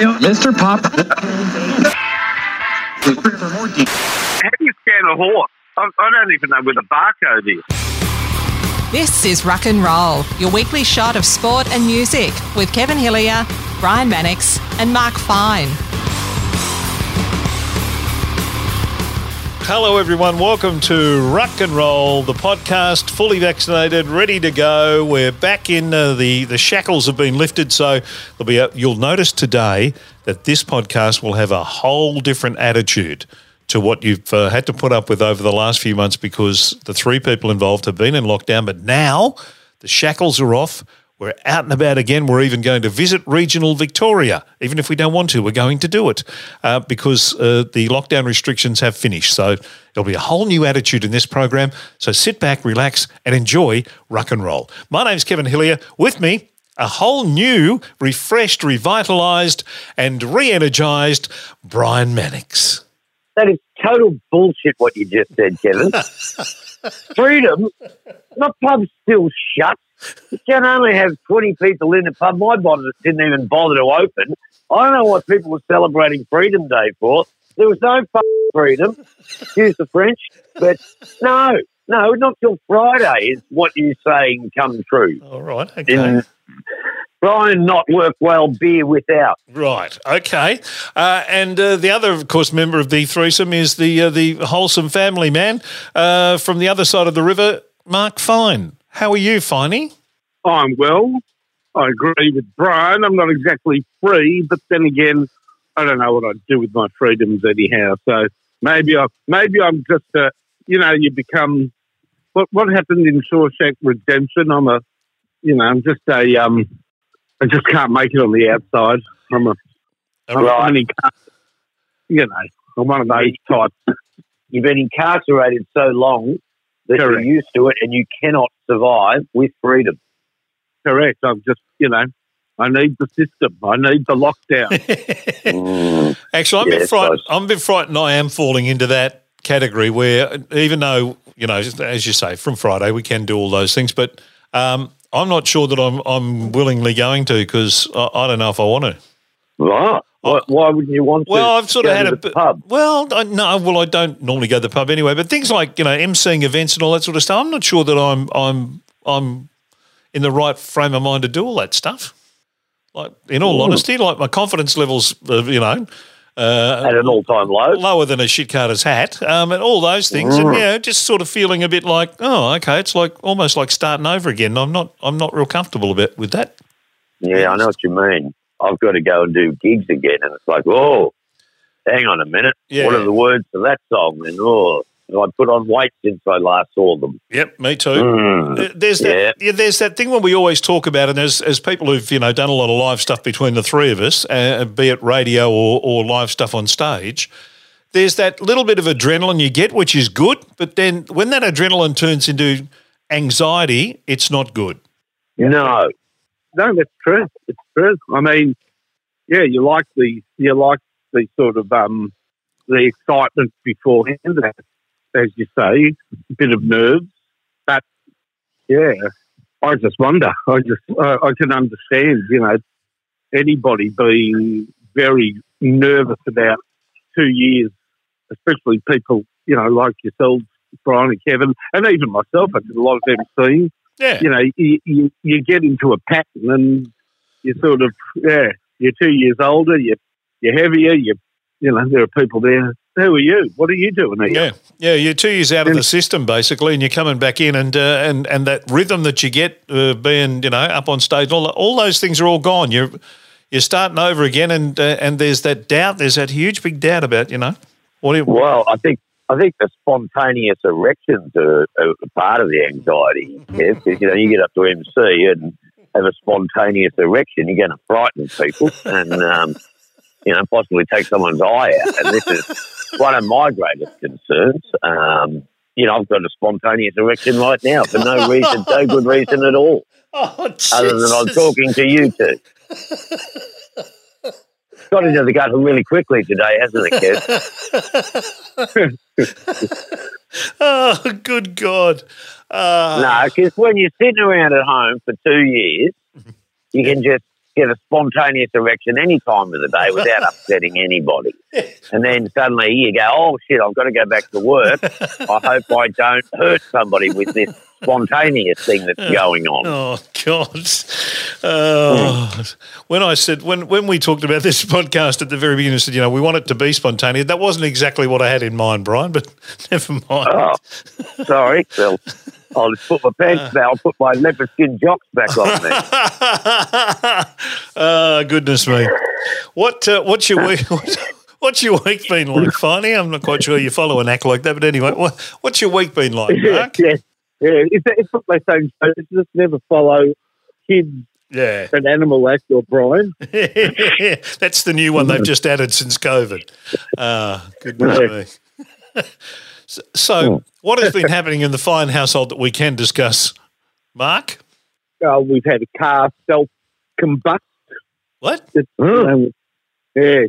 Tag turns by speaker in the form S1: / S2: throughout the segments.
S1: Mr. Pop.
S2: How do you scan a horse? I, I don't even know where the barcode is.
S3: This is Rock and Roll, your weekly shot of sport and music with Kevin Hillier, Brian Mannix, and Mark Fine.
S4: Hello, everyone. Welcome to Rock and Roll, the podcast, fully vaccinated, ready to go. We're back in uh, the the shackles have been lifted, so there'll be. A, you'll notice today that this podcast will have a whole different attitude to what you've uh, had to put up with over the last few months because the three people involved have been in lockdown, but now the shackles are off. We're out and about again. We're even going to visit regional Victoria. Even if we don't want to, we're going to do it uh, because uh, the lockdown restrictions have finished. So there'll be a whole new attitude in this program. So sit back, relax, and enjoy rock and roll. My name's Kevin Hillier. With me, a whole new, refreshed, revitalised, and re energized Brian Mannix.
S5: That is total bullshit what you just said, Kevin. Freedom, my pub's still shut. You can only have 20 people in the pub. My bottom didn't even bother to open. I don't know what people were celebrating Freedom Day for. There was no freedom, excuse the French, but no, no, not till Friday is what you're saying come true.
S4: All right, okay.
S5: In Brian not work well, beer without.
S4: Right. Okay. Uh, and uh, the other, of course, member of the threesome is the uh, the wholesome family man uh, from the other side of the river, Mark Fine. How are you, Finey?
S2: I'm well. I agree with Brian. I'm not exactly free, but then again, I don't know what I'd do with my freedoms anyhow. So maybe I maybe I'm just a you know you become what what happened in Shawshank Redemption. I'm a you know I'm just a um I just can't make it on the outside. I'm a I'm
S5: Right.
S2: you know I'm one of those types.
S5: You've been incarcerated so long that
S2: Correct.
S5: you're used to it and you cannot survive with freedom.
S2: Correct. I'm just you know I need the system. I need the lockdown.
S4: Actually, I'm, a bit frightened. I'm a bit frightened I am falling into that category where even though, you know, as you say, from Friday we can do all those things, but um, I'm not sure that I'm, I'm willingly going to because I, I don't know if I want to.
S5: Right. Why, why wouldn't you want to?
S4: Well, I've sort of
S5: go
S4: had
S5: to
S4: a
S5: the pub.
S4: Well, I, no, well, I don't normally go to the pub anyway. But things like you know emceeing events and all that sort of stuff, I'm not sure that I'm I'm I'm in the right frame of mind to do all that stuff. Like in all honesty, like my confidence levels, uh, you know, uh,
S5: At an all-time low.
S4: lower than a shit carter's hat, um, and all those things, and yeah, just sort of feeling a bit like, oh, okay, it's like almost like starting over again. I'm not, I'm not real comfortable a bit with that.
S5: Yeah, I know what you mean. I've got to go and do gigs again, and it's like, oh, hang on a minute.
S4: Yeah.
S5: What are the words to that song? And oh, I put on weight since I last saw them.
S4: Yep, me too.
S5: Mm.
S4: There's that. Yeah. there's that thing when we always talk about, and as as people who've you know done a lot of live stuff between the three of us, uh, be it radio or, or live stuff on stage. There's that little bit of adrenaline you get, which is good, but then when that adrenaline turns into anxiety, it's not good.
S5: No.
S2: No, that's true. It's true. I mean, yeah, you like the you like the sort of um the excitement beforehand, as you say, a bit of nerves, but yeah, I just wonder. I just I, I can understand, you know, anybody being very nervous about two years, especially people, you know, like yourselves, Brian and Kevin, and even myself. I did a lot of MCing
S4: Yeah,
S2: you know, you, you, you get into a pattern and you sort of, yeah, you're two years older, you're, you're heavier, you, you know, there are people there. Who are you? What are you doing here?
S4: yeah, yeah. You're two years out of the system basically, and you're coming back in, and uh, and and that rhythm that you get uh, being you know up on stage, all all those things are all gone. You're you're starting over again, and uh, and there's that doubt. There's that huge big doubt about you know what. Do you,
S5: Well, I think I think the spontaneous erections are, are part of the anxiety. Yes, 'cause, you know, you get up to MC and have a spontaneous erection, you're going to frighten people and um, you know possibly take someone's eye out. And this is one of my greatest concerns. Um, you know, I've got a spontaneous erection right now for no reason, no good reason at all,
S4: oh,
S5: other than I'm talking to you two. Got into the gutter really quickly today, hasn't it, Kev?
S4: Oh, good God. Uh,
S5: No, because when you're sitting around at home for two years, you can just get a spontaneous erection any time of the day without upsetting anybody. And then suddenly you go, oh shit, I've got to go back to work. I hope I don't hurt somebody with this spontaneous thing that's going on.
S4: Oh God! Oh. When I said when when we talked about this podcast at the very beginning, I said you know we want it to be spontaneous. That wasn't exactly what I had in mind, Brian. But never mind.
S5: Oh, sorry. Well, I'll just put my pants back. I'll put my leopard skin jocks back on there.
S4: oh goodness me! What uh, what's your week? What's your week been like, Finey? I'm not quite sure you follow an act like that, but anyway, what, what's your week been like, Mark?
S2: yeah, yeah. It's, it's what they say. It's just never follow kids
S4: Yeah,
S2: an animal act or Brian.
S4: that's the new one they've just added since COVID. Ah, goodness me. so, so, what has been happening in the fine household that we can discuss, Mark?
S2: Uh, we've had a car self combust.
S4: What?
S2: It's, um, yeah,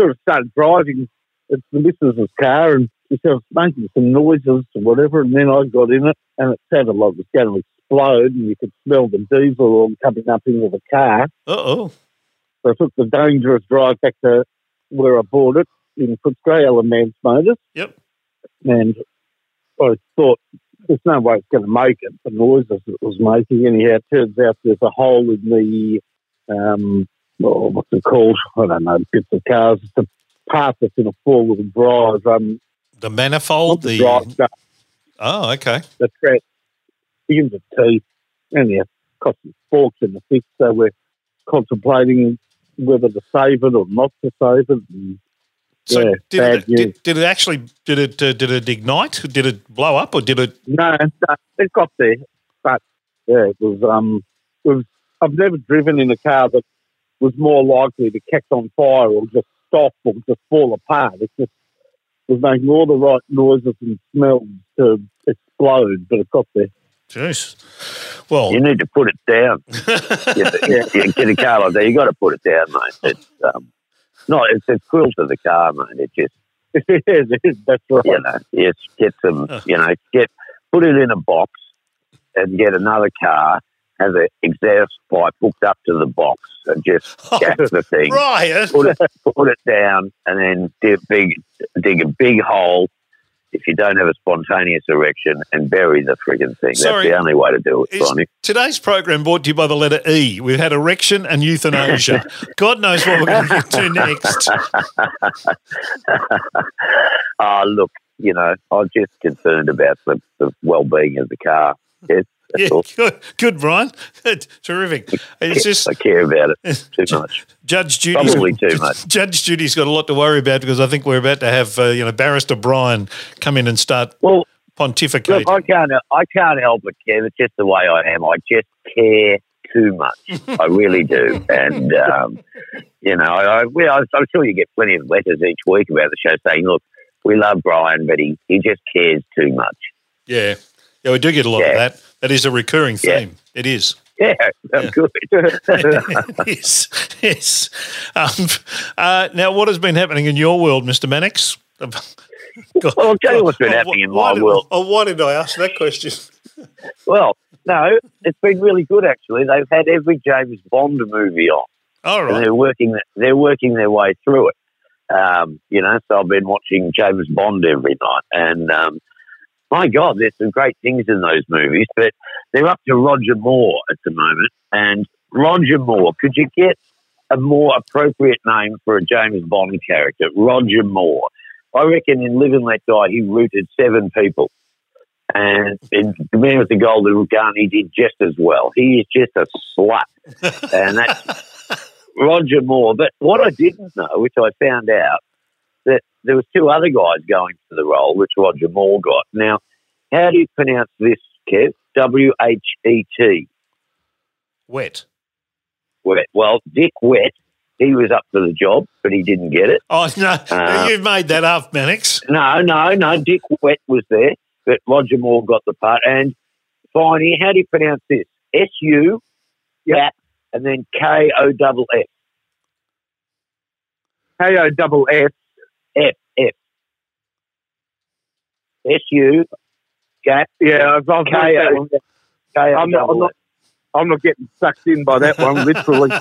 S2: sort of started driving. It's the missus's car, and she started making some noises or whatever. And then I got in it, and it sounded like it was going to explode, and you could smell the diesel all coming up into the car.
S4: Uh oh.
S2: So I took the dangerous drive back to where I bought it in Footscray, Alan Mans Motors,
S4: Yep.
S2: and I thought there's no way it's going to make it. The noises it was making, anyhow, it turns out there's a hole in the um, oh, what's it called? I don't know. Bits of cars. It's a part that's in a four wheel drive. Um,
S4: The manifold.
S2: the
S4: The
S2: drive, no,
S4: oh, okay.
S2: the track begins with teeth, and yeah, cost us forks in the fix. So we're contemplating whether to save it or not to save it. And,
S4: So
S2: yeah,
S4: did, it, did, did it actually did it uh, did it ignite? Did it blow up or did it?
S2: No, it got there, but yeah, it was. Um, it was. I've never driven in a car that was more likely to catch on fire or just stop or just fall apart. It just was making all the right noises and smells to explode, but it got there.
S4: Jeez. Well,
S5: You need to put it down. Get, yeah, get a car like that. You got to put it down, mate. It's um, no, it's a quill to the car, mate. It just
S2: That's right.
S5: you know, yes, get some, you know, get put it in a box and get another car, have an exhaust pipe hooked up to the box, and just oh, jack the thing,
S4: Right.
S5: put it put it down, and then dig, big, dig a big hole. If you don't have a spontaneous erection, and bury the frigging thing.
S4: Sorry.
S5: That's the only way to do it, Sonny.
S4: today's program brought to you by the letter E. We've had erection and euthanasia. God knows what we're going to get to next.
S5: Ah, look, you know, I'm just concerned about the, the well-being of the car. Yes,
S4: Yeah, good, good, Brian. Terrific. It's just
S5: I care about it too much.
S4: Judge Judy's
S5: Probably too much.
S4: Judge Judy's got a lot to worry about because I think we're about to have uh, you know Barrister Brian come in and start
S5: Well,
S4: pontificate.
S5: look, I can't, I can't help it, Kev. It's just the way I am. I just care too much. I really do. And, um, you know, I, I, well, I'm sure you get plenty of letters each week about the show saying, look, we love Brian, but he, he just cares too much.
S4: Yeah, yeah, we do get a lot of that. That is a recurring
S5: Yeah.
S4: theme. It is.
S5: Yeah, that's good.
S4: yes, yes. Um, uh, now, what has been happening in your world, Mr. Mannix? God,
S5: Well, I'll tell you what's been
S4: oh,
S5: happening in
S4: why
S5: my
S4: did-
S5: world.
S4: Oh, why did I ask that question?
S5: Well, no, it's been really good actually. They've had every James Bond movie on,
S4: All
S5: and they're working. They're working their way through it. Um, you know, so I've been watching James Bond every night, and um, my God, there's some great things in those movies. But they're up to Roger Moore at the moment, and Roger Moore. Could you get a more appropriate name for a James Bond character? Roger Moore. I reckon in Live and Let Die, he rooted seven people. And in The Man with the Golden Gun, he did just as well. He is just a slut. and that's Roger Moore. But what I didn't know, which I found out, there was two other guys going for the role, which Roger Moore got. Now, how do you pronounce this, Kev? W H E T.
S4: Wet.
S5: Wet. Well, Dick Wet, he was up for the job, but he didn't get it.
S4: Oh no,
S5: Uh,
S4: you've made that up, Mannix.
S5: No, no, no. Dick Wet was there, but Roger Moore got the part. And finally, how do you pronounce this? S U, yeah, and then K O double F.
S2: K O double F.
S5: F F. S U, gap,
S2: Yeah, I've, I've
S5: K
S2: heard that
S5: O
S2: one.
S5: K O
S2: I'm not- I'm not-
S5: F.
S2: I'm not getting sucked in by that one, literally.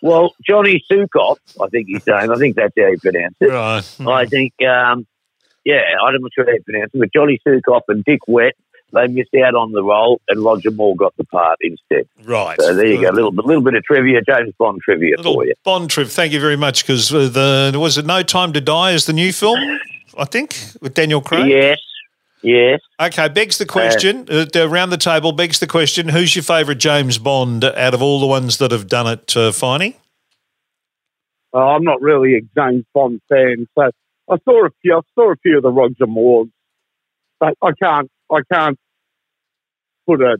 S5: Well, Johnny Sukov, I think he's saying. I think that's how you pronounce it.
S4: Right.
S5: I think, um, yeah, I'm not sure how you pronounce it, but Johnny Sukov and Dick Wett, they missed out on the role, and Roger Moore got the part instead.
S4: Right.
S5: So there you go, a little, little bit of trivia, James Bond trivia
S4: Little
S5: for you.
S4: Bond trivia. Thank you very much. Because the was it No Time to Die is the new film, I think, with Daniel Craig.
S5: Yes, yes.
S4: Okay, begs the question uh, around the table. Begs the question: Who's your favourite James Bond out of all the ones that have done it, uh, Finey?
S2: Uh, I'm not really a James Bond fan, so I saw a few. I saw a few of the Roger Moores, but I can't. I can't put a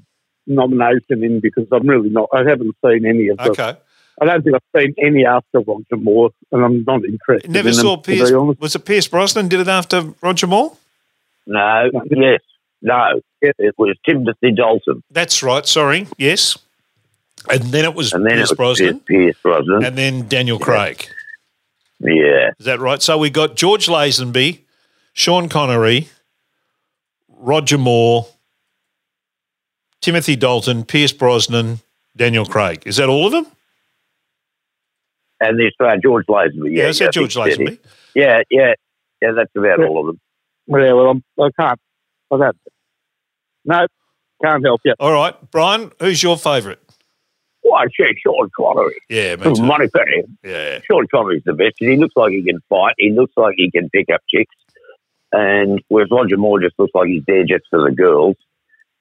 S2: nomination in because I'm really not. I haven't seen any of them.
S4: Okay,
S2: I don't think I've seen any after Roger Moore, and I'm not interested.
S4: never
S2: in
S4: saw
S2: them,
S4: Pierce.
S2: To be.
S4: Was it Pierce Brosnan did it after Roger Moore?
S5: No, yes, no. It was Timothy Dalton.
S4: That's right. Sorry. Yes. And then it was
S5: And then
S4: Pierce
S5: it was
S4: Brosnan,
S5: Pierce Brosnan.
S4: and then Daniel Craig.
S5: yeah.
S4: Is that right? So we got George Lazenby, Sean Connery, Roger Moore, Timothy Dalton, Pierce Brosnan, Daniel Craig. Is that all of them?
S5: And the Australian uh, George Lazenby.
S4: Yeah,
S5: Yeah,
S4: I said George
S5: think
S4: Lazenby.
S5: Yeah, yeah, yeah. That's about all of them.
S2: Yeah, well, I'm, I can't. I don't. No, can't help you.
S4: All right, Brian, who's your favourite?
S5: Well, I say Sean Connery.
S4: Yeah, me too.
S5: Moneypenny.
S4: Yeah,
S5: Sean Connery's the best. He looks like he can fight. He looks like he can pick up chicks. And whereas Roger Moore just looks like he's there just for the girls.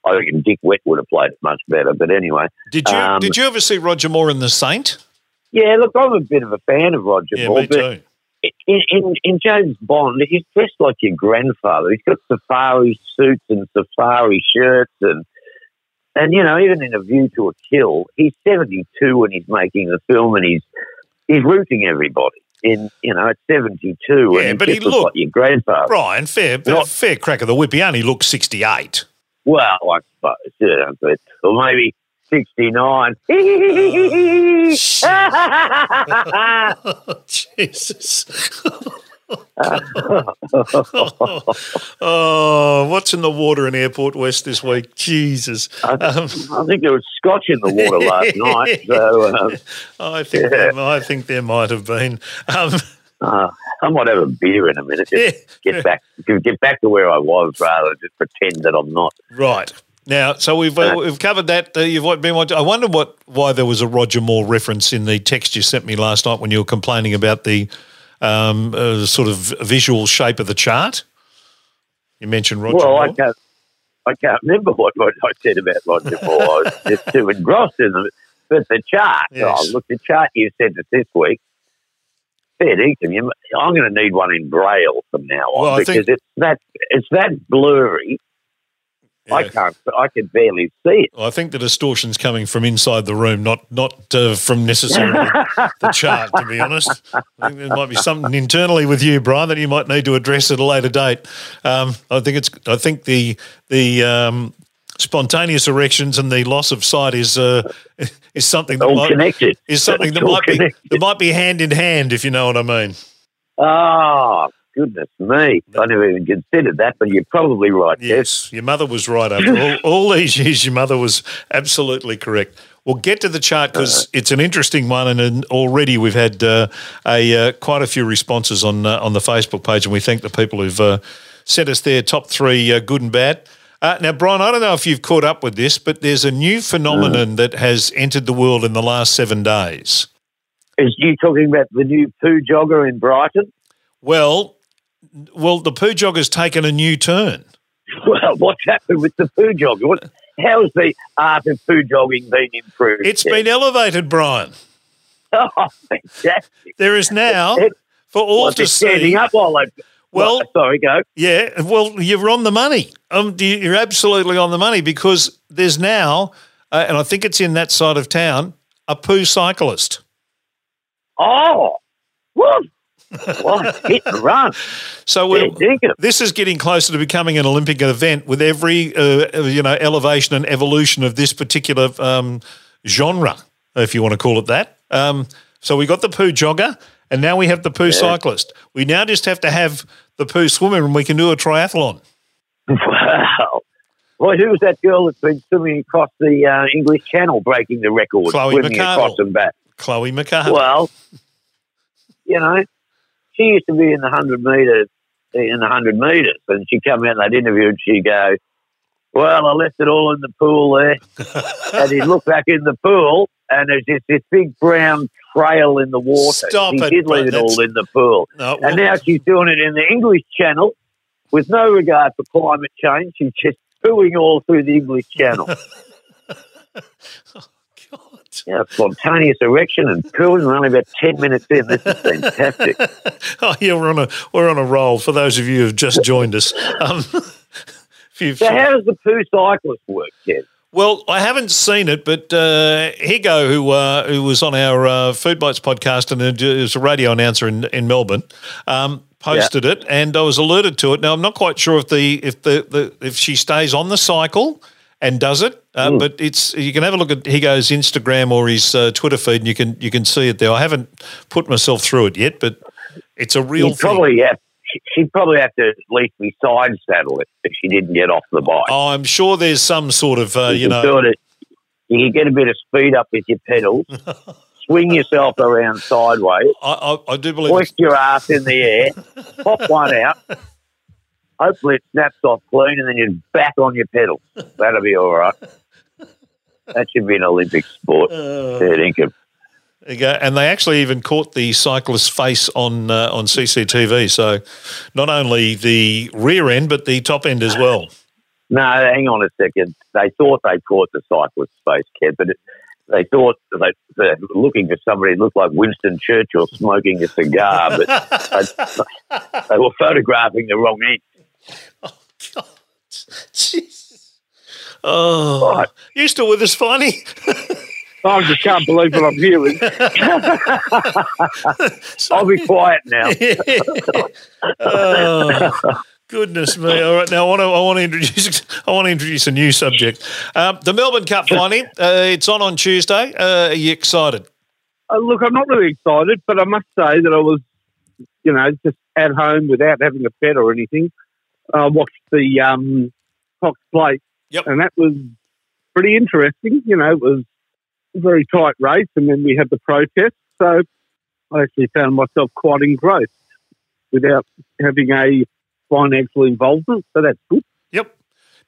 S5: I reckon Dick Wett would have played it much better. But anyway,
S4: Did you
S5: Um,
S4: did you ever see Roger Moore in The Saint?
S5: yeah, look, I'm a bit of a fan of Roger
S4: Yeah,
S5: Moore.
S4: me
S5: but
S4: too.
S5: in, in, in James Bond, he's dressed like your grandfather. He's got safari suits and safari shirts, and and you know, even in A View to a Kill, he's seventy two when he's making the film, and he's he's rooting everybody. In you know, at seventy two,
S4: Yeah,
S5: and
S4: but
S5: he
S4: looked-
S5: like your grandfather.
S4: Brian, fair
S5: Not-
S4: fair crack of the whip. He only looks sixty eight.
S5: Well, I suppose, yeah, but or maybe sixty nine.
S4: Oh, Jesus. oh, what's in the water in Airport West this week? Jesus. Um,
S5: I think there was scotch in the water last night, so. Um,
S4: I think
S5: Yeah.
S4: there, I think there might have been. Um,
S5: Uh, I might have a beer in a minute. Just
S4: Yeah.
S5: get back, get back to where I was, rather than just pretend that I'm not.
S4: right now, so we've uh, we've covered that. Uh, you've been. I wonder what why there was a Roger Moore reference in the text you sent me last night when you were complaining about the um, uh, sort of visual shape of the chart. You mentioned Roger
S5: well,
S4: Moore.
S5: I can't, I can't remember what, what I said about Roger Moore. I was just too engrossed in it. But the chart,
S4: Yes.
S5: oh, look, the chart you sent us this week, fair dinkum. You, I'm going to need one in Braille from now on
S4: Well,
S5: because
S4: think-
S5: it's that it's that blurry. I can't, I can barely see it.
S4: I think the distortion's coming from inside the room, not not uh, from necessarily the chart. To be honest, I think there might be something internally with you, Brian, that you might need to address at a later date. Um, I think it's. I think the the um, spontaneous erections and the loss of sight is uh, is something that
S5: All
S4: might,
S5: connected.
S4: is something that
S5: It's
S4: might be
S5: connected.
S4: that might be hand in hand, if you know what I mean.
S5: Oh, goodness me. I never even considered that, but you're probably right, Jeff.
S4: Yes, your mother was right. After all, all these years, your mother was absolutely correct. We'll get to the chart because it's an interesting one, and, and already we've had uh, a uh, quite a few responses on uh, on the Facebook page, and we thank the people who've uh, sent us their top three, uh, good and bad. Uh, now, Brian, I don't know if you've caught up with this, but there's a new phenomenon that has entered the world in the last seven days.
S5: Is you talking about the new poo jogger in Brighton?
S4: Well, well, the poo jog has taken a new turn.
S5: Well, what's happened with the poo jog? What, how's the art of poo jogging been improved?
S4: It's
S5: Jeff?
S4: been elevated, Brian.
S5: oh, fantastic.
S4: There is now for all
S5: What's
S4: to
S5: standing
S4: see.
S5: up while they.
S4: Well-
S5: sorry, go.
S4: Yeah, well, you're on the money. Um, you- you're absolutely on the money because there's now, uh, and I think it's in that side of town, a poo cyclist.
S5: Oh, what? What? Hit and run.
S4: So we're, this is getting closer to becoming an Olympic event with every, uh, you know, elevation and evolution of this particular um, genre, if you want to call it that. Um, so we got the poo jogger, and now we have the poo cyclist. We now just have to have the poo swimmer, and we can do a triathlon.
S5: Wow. Well, who was that girl that's been swimming across the uh, English Channel, breaking the record,
S4: Chloe
S5: swimming
S4: McCardel.
S5: across and back?
S4: Chloe McCarthy.
S5: Well, you know, she used to be in the hundred meters, in the hundred meters, and she'd come out in that interview and she'd go, "Well, I left it all in the pool there," and he'd look back in the pool, and there's just this big brown trail in the water.
S4: Stop
S5: he
S4: it,
S5: did leave it all in the pool,
S4: No,
S5: and now she's doing it in the English Channel with no regard for climate change. She's just pooing all through the English Channel. Yeah, spontaneous erection and pooing. We're only about ten minutes in. This is fantastic.
S4: Oh yeah, we're on a we're on a roll. For those of you who've just joined us, um,
S5: So how does the poo cyclist work, Kev?
S4: well, I haven't seen it, but uh, Higo, who uh, who was on our uh, Food Bites podcast and is a radio announcer in in Melbourne, um, posted it, and I was alerted to it. Now I'm not quite sure if the if the, the if she stays on the cycle and does it, uh,
S5: Hmm.
S4: but it's you can have a look at Higo's Instagram or his uh, Twitter feed, and you can you can see it there. I haven't put myself through it yet, but it's a real
S5: You'd
S4: thing.
S5: probably have. She'd probably have to at least be side saddle it if she didn't get off the bike.
S4: Oh, I'm sure there's some sort of uh, you
S5: can
S4: know.
S5: sort of- you can get a bit of speed up with your pedals, swing yourself around sideways,
S4: I, I, I do believe
S5: hoist your ass in the air, pop one out. Hopefully it snaps off clean, and then you're back on your pedals. That'll be all right. That should be an Olympic sport.
S4: Uh,
S5: Fair dinkum.
S4: There you go. And they actually even caught the cyclist's face on uh, on CCTV. So not only the rear end, but the top end as well.
S5: No, hang on a second. They thought they caught the cyclist's face, Kev, but it, they thought they, they were looking for somebody who looked like Winston Churchill smoking a cigar, but they, they were photographing the wrong end.
S4: God, Jesus. Oh,
S5: Right.
S4: you still with us, Finey?
S2: I just can't believe what I'm hearing.
S5: I'll be quiet now.
S4: oh, goodness me! All right, now I want to I want to introduce I want to introduce a new subject. Um, the Melbourne Cup, Finey. Uh, it's on on Tuesday. Uh, are you excited?
S2: Uh, look, I'm not really excited, but I must say that I was, you know, just at home without having a bet or anything. I watched the um, Cox Plate,
S4: Yep.
S2: and that was pretty interesting. You know, it was a very tight race, and then we had the protest. So I actually found myself quite engrossed without having a financial involvement. So that's good.
S4: Yep.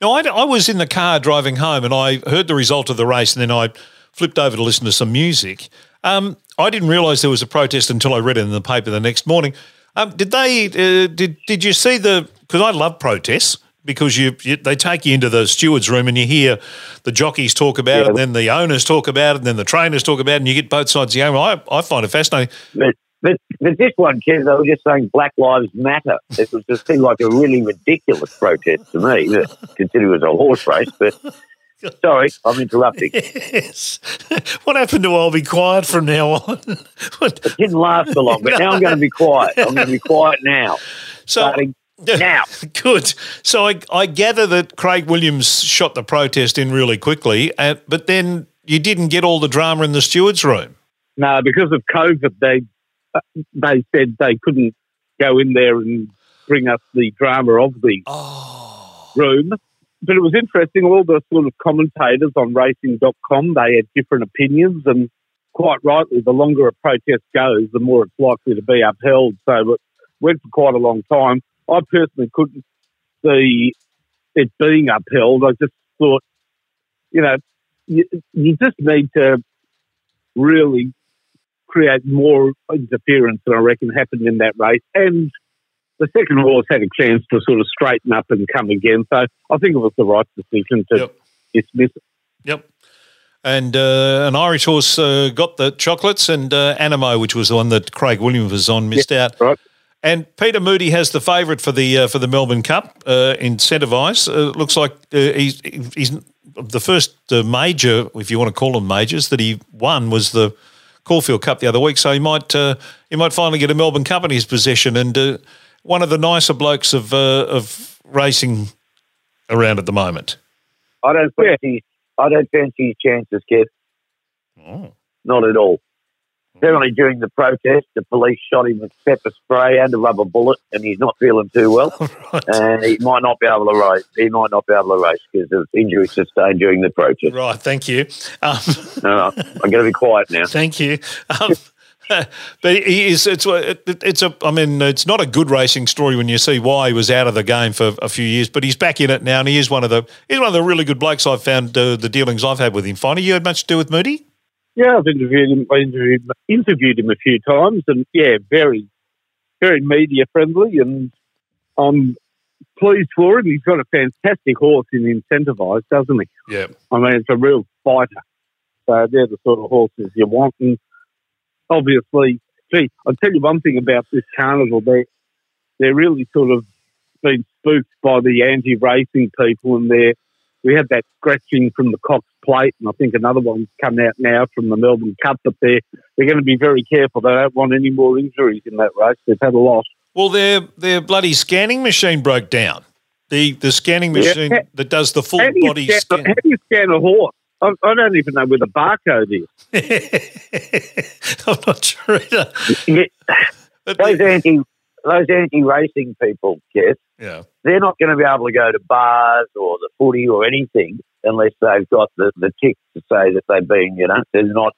S4: No, I, I was in the car driving home and I heard the result of the race and then I flipped over to listen to some music. Um, I didn't realise there was a protest until I read it in the paper the next morning. Um, did they? Uh, did Did you see the? Because I love protests because you, you they take you into the stewards room and you hear the jockeys talk about it,
S5: Yeah.
S4: and then the owners talk about it, and then the trainers talk about it, and you get both sides of the argument. I, I find it fascinating.
S5: But, but, but this one, Kev, they were just saying Black Lives Matter. It was just seemed like a really ridiculous protest to me, considering it was a horse race. But sorry, I'm interrupting.
S4: Yes. what happened to I'll be quiet from now on?
S5: It didn't last for long, but now I'm going to be quiet. I'm going to be quiet now.
S4: so
S5: Starting now.
S4: Good. So I, I gather that Craig Williams shot the protest in really quickly, uh, but then you didn't get all the drama in the stewards' room.
S2: No, because of COVID, they uh, they said they couldn't go in there and bring us the drama of the
S4: Oh.
S2: room. But it was interesting. All the sort of commentators on racing.com, they had different opinions. And quite rightly, the longer a protest goes, the more it's likely to be upheld. So it went for quite a long time. I personally couldn't see it being upheld. I just thought, you know, you, you just need to really create more interference than I reckon happened in that race. And the second horse had a chance to sort of straighten up and come again. So I think it was the right decision to
S4: Yep.
S2: dismiss it.
S4: Yep. And uh, an Irish horse uh, got the chocolates, and uh, Anamoe, which was the one that Craig Williams was on, missed out.
S2: Right.
S4: And Peter Moody has the favourite for the uh, for the Melbourne Cup. Uh, Incentivise uh, it looks like uh, he's he's the first uh, major, if you want to call them majors, that he won was the Caulfield Cup the other week. So he might uh, he might finally get a Melbourne Cup in his possession, and uh, one of the nicer blokes of uh, of racing around at the moment.
S5: I don't fancy. I don't fancy his chances, kid.
S4: Oh,
S5: Not at all. Apparently, during the protest, the police shot him with pepper spray and a rubber bullet, and he's not feeling too well.
S4: right.
S5: and he might not be able to race. He might not be able to race because of injuries sustained during the protest.
S4: Right, thank you. Um,
S5: Uh, I'm going to be quiet now.
S4: thank you. Um, but he is. It's it's a. I mean, it's not a good racing story when you see why he was out of the game for a few years. But he's back in it now, and he is one of the. He's one of the really good blokes I've found. Uh, the dealings I've had with him. Finey, you had much to do with Moody.
S2: Yeah, I've interviewed him. I interviewed, interviewed him a few times, and yeah, very, very media friendly, and I'm pleased for him. He's got a fantastic horse in Incentivised, doesn't he?
S4: Yeah.
S2: I mean, it's a real fighter. So they're the sort of horses you want. And obviously, gee, I'll tell you one thing about this carnival. They're, they're really sort of been spooked by the anti-racing people and they're, we had that scratching from the Cox plate and I think another one's come out now from the Melbourne Cup, but they're, they're going to be very careful. They don't want any more injuries in that race. They've had a lot.
S4: Well, their their bloody scanning machine broke down. The the scanning
S2: Yeah.
S4: machine that does the full body
S2: scan,
S4: scan.
S2: how do you scan a horse? I, I don't even know where the barcode is.
S4: I'm not sure either.
S5: Yeah, those anti those anti racing people, Kev,
S4: yeah.
S5: they're not going to be able to go to bars or the footy or anything unless they've got the, the tick to say that they've been, you know, they're not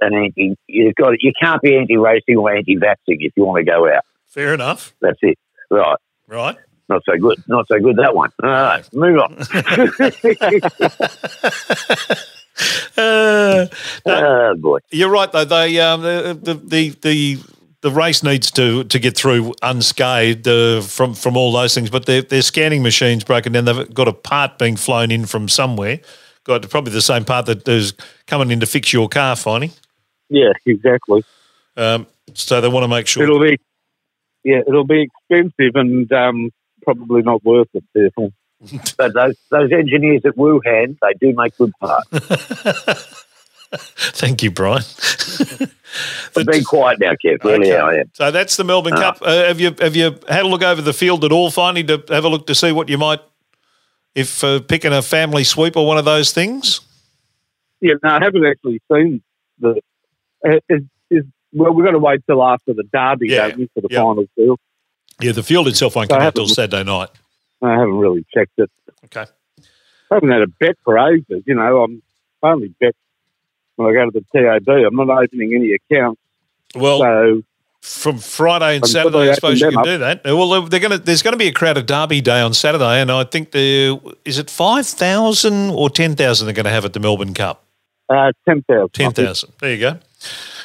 S5: an anti. You've got you can't be anti racing or anti vaxxing if you want to go out.
S4: Fair enough.
S5: That's it. Right.
S4: Right.
S5: Not so good. Not so good that one. All right, move on.
S4: Uh,
S5: oh boy.
S4: you're right though. They um, the, the the the the race needs to to get through unscathed uh, from from all those things. But their their scanning machine's broken down. They've got a part being flown in from somewhere. Got probably the same part that is coming in to fix your car, Finey.
S2: Yeah, exactly.
S4: Um, so they want to make sure.
S2: It'll be, yeah, it'll be expensive and um, probably not worth it. Therefore,
S5: But those those engineers at Wuhan, they do make good parts.
S4: Thank you, Brian.
S5: But be quiet now, Kev. Really,
S4: Okay.
S5: I am.
S4: So that's the Melbourne
S5: Ah.
S4: Cup. Uh, have you have you had a look over the field at all, Finey, to have a look to see what you might, if uh, picking a family sweep or one of those things?
S2: yeah, no, I haven't actually seen the. Uh, is, is well, we've got to wait till after the derby,
S4: Yeah,
S2: don't we, for the
S4: yeah.
S2: final field.
S4: Yeah, the field itself won't
S2: So
S4: come out till Saturday night.
S2: I haven't really checked it.
S4: Okay.
S2: I haven't had a bet for ages. You know, I'm I only bet when I go to the TAB. I'm not opening any accounts.
S4: Well,
S2: So
S4: from Friday and Saturday, I suppose you can
S2: them
S4: do that. Well, they're going to. There's going to be a crowd at Derby Day on Saturday, and I think the is it five thousand or ten thousand they're going to have at the Melbourne Cup.
S2: uh, ten thousand.
S4: Ten thousand. There you go.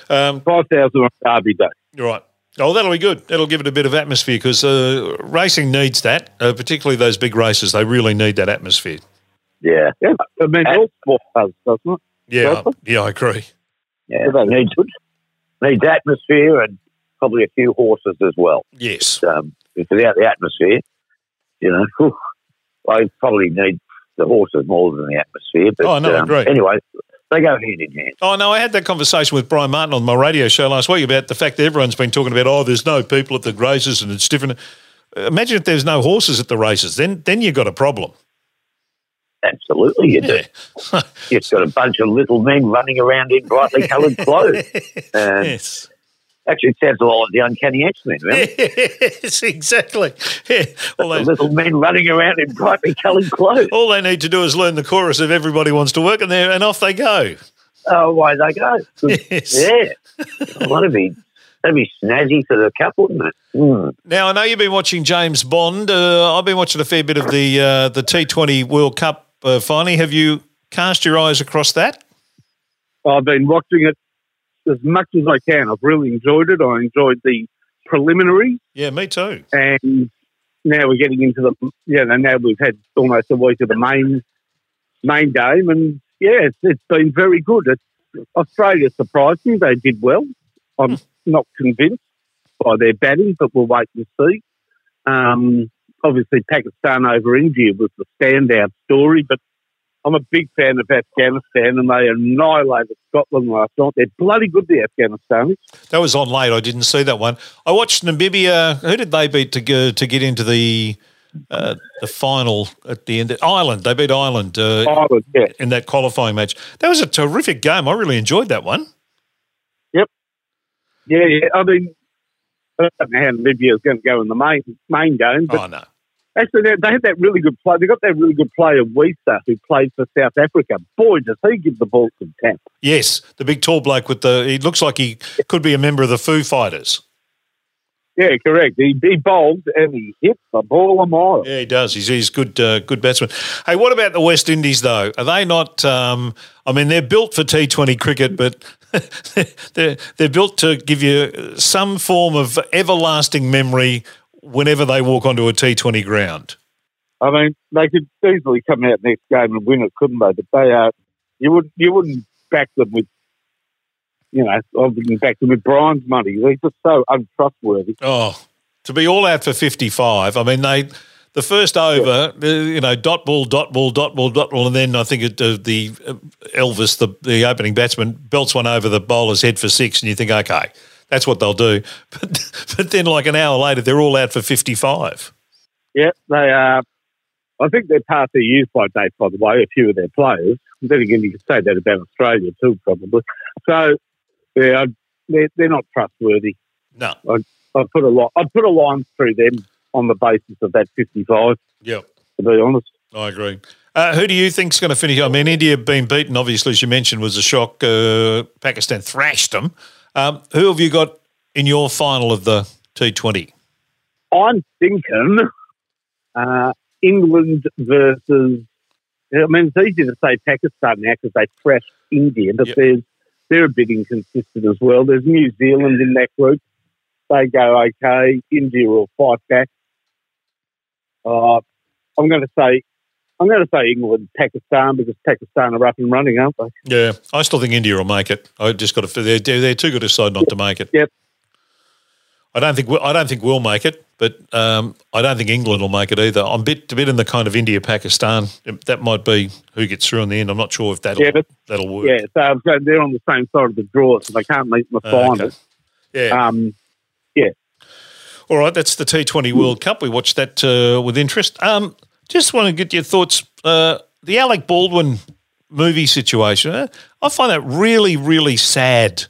S4: Um,
S2: Five thousand on Derby Day.
S4: You're right. Oh, that'll be good. That'll give it a bit of atmosphere because uh, racing needs that, uh, particularly those big races. They really need that atmosphere.
S5: Yeah.
S2: Yeah, I mean, all sport does, doesn't it?
S4: Yeah,
S2: Well-
S4: yeah, I agree.
S5: Yeah.
S2: Well,
S5: Needs, needs atmosphere and probably a few horses as well.
S4: Yes.
S5: Um, if without the atmosphere, you know, whew, I probably need the horses more than the atmosphere. But
S4: Oh, no, I
S5: um,
S4: agree.
S5: anyway, they go hand in hand.
S4: Oh no, I had that conversation with Brian Martin on my radio show last week about the fact that everyone's been talking about. Oh, there's no people at the races and it's different. Imagine if there's no horses at the races, then then you've got a problem.
S5: Absolutely, you do.
S4: Yeah.
S5: You've got a bunch of little men running around in brightly coloured clothes. And
S4: yes.
S5: Actually, it sounds a lot like the Uncanny X-Men, really.
S4: Yes, exactly. Yeah. All, they,
S5: little men running around in brightly coloured clothes.
S4: all they need to do is learn the chorus of "Everybody Wants to Work" in there, and off they go.
S5: Oh, away they go.
S4: Yes.
S5: Yeah. Well, that'd be, that'd be snazzy for the couple, wouldn't it? Hmm.
S4: Now I know you've been watching James Bond. Uh, I've been watching a fair bit of the uh, the T20 World Cup. Uh, Finey, have you cast your eyes across that?
S2: I've been watching it as much as I can. I've really enjoyed it. I enjoyed the preliminary,
S4: Yeah, me too.
S2: and now we're getting into the yeah. and Now we've had almost a week of the main main game, and yeah, it's, it's been very good. It's, Australia surprised me; they did well. I'm not convinced by their batting, but we'll wait and see. Um, obviously, Pakistan over India was the standout story, but I'm a big fan of Afghanistan, and they annihilated Scotland last night. They're bloody good, the Afghanistanis.
S4: That was on late. I didn't see that one. I watched Namibia. Who did they beat to go, to get into the uh, the final at the end? Ireland. They beat Ireland uh,
S2: Ireland, yeah.
S4: in that qualifying match. That was a terrific game. I really enjoyed that one. Yep.
S2: Yeah, yeah. I mean, I don't know how Libya is going to go in the main main game, but
S4: Oh no.
S2: Actually they, they had that really good play. They got that really good player Wiese who played for South Africa. Boy, does he give the ball some tap.
S4: Yes, the big tall bloke with the. He looks like he could be a member of the Foo Fighters.
S2: Yeah, correct. He, he bowled and he hit the ball a mile.
S4: Yeah, he does. He's he's good uh, good batsman. Hey, what about the West Indies though? Are they not? Um, I mean, they're built for T Twenty cricket, but they're they're built to give you some form of everlasting memory whenever they walk onto a T Twenty ground.
S2: I mean, they could easily come out next game and win it, couldn't they? But they are. You would you wouldn't back them with. You know, I wouldn't back them with Brian's money. They're just so untrustworthy.
S4: Oh, to be all out for 55. I mean, they the first over, uh, you know, dot ball, dot ball, dot ball, dot ball, and then I think it, uh, the uh, Elvis, the the opening batsman, belts one over the bowler's head for six, and you think, okay, that's what they'll do. But but then, like an hour later, they're all out for 55.
S2: Yeah, they are. I think they're past their use by date, by the way, a few of their players. Then again, you could say that about Australia too, probably. So, yeah, they're, they're not trustworthy.
S4: No.
S2: I put a lot. I put a line through them on the basis of that fifty-five.
S4: Yep.
S2: To be honest,
S4: I agree. Uh, who do you think's going to finish? I mean, India being beaten, obviously, as you mentioned, was a shock. Uh, Pakistan thrashed them. Um, who have you got in your final of the T20?
S2: I'm thinking uh, England versus. I mean, it's easy to say Pakistan now because they thrashed India, but
S4: Yep.
S2: there's they're a bit inconsistent as well. There's New Zealand in that group. They go okay. India will fight back. Uh, I'm going to say. I'm going to say England, Pakistan, because Pakistan are up and running, aren't they?
S4: Yeah, I still think India will make it. I just got to. They're, they're too good a side not to make it.
S2: Yep.
S4: I don't think I don't think we'll make it, but um, I don't think England will make it either. I'm a bit a bit in the kind of India Pakistan. That might be who gets through in the end. I'm not sure if that'll
S2: Yeah, but-
S4: that'll work.
S2: Yeah, so, they're on the same side of the draw, so they can't meet the
S4: Uh,
S2: final.
S4: okay. Yeah.
S2: Um,
S4: All right, that's the T20 World Cup. We watched that uh, with interest. Um, just want to get your thoughts. Uh, the Alec Baldwin movie situation. uh, I find that really, really sad.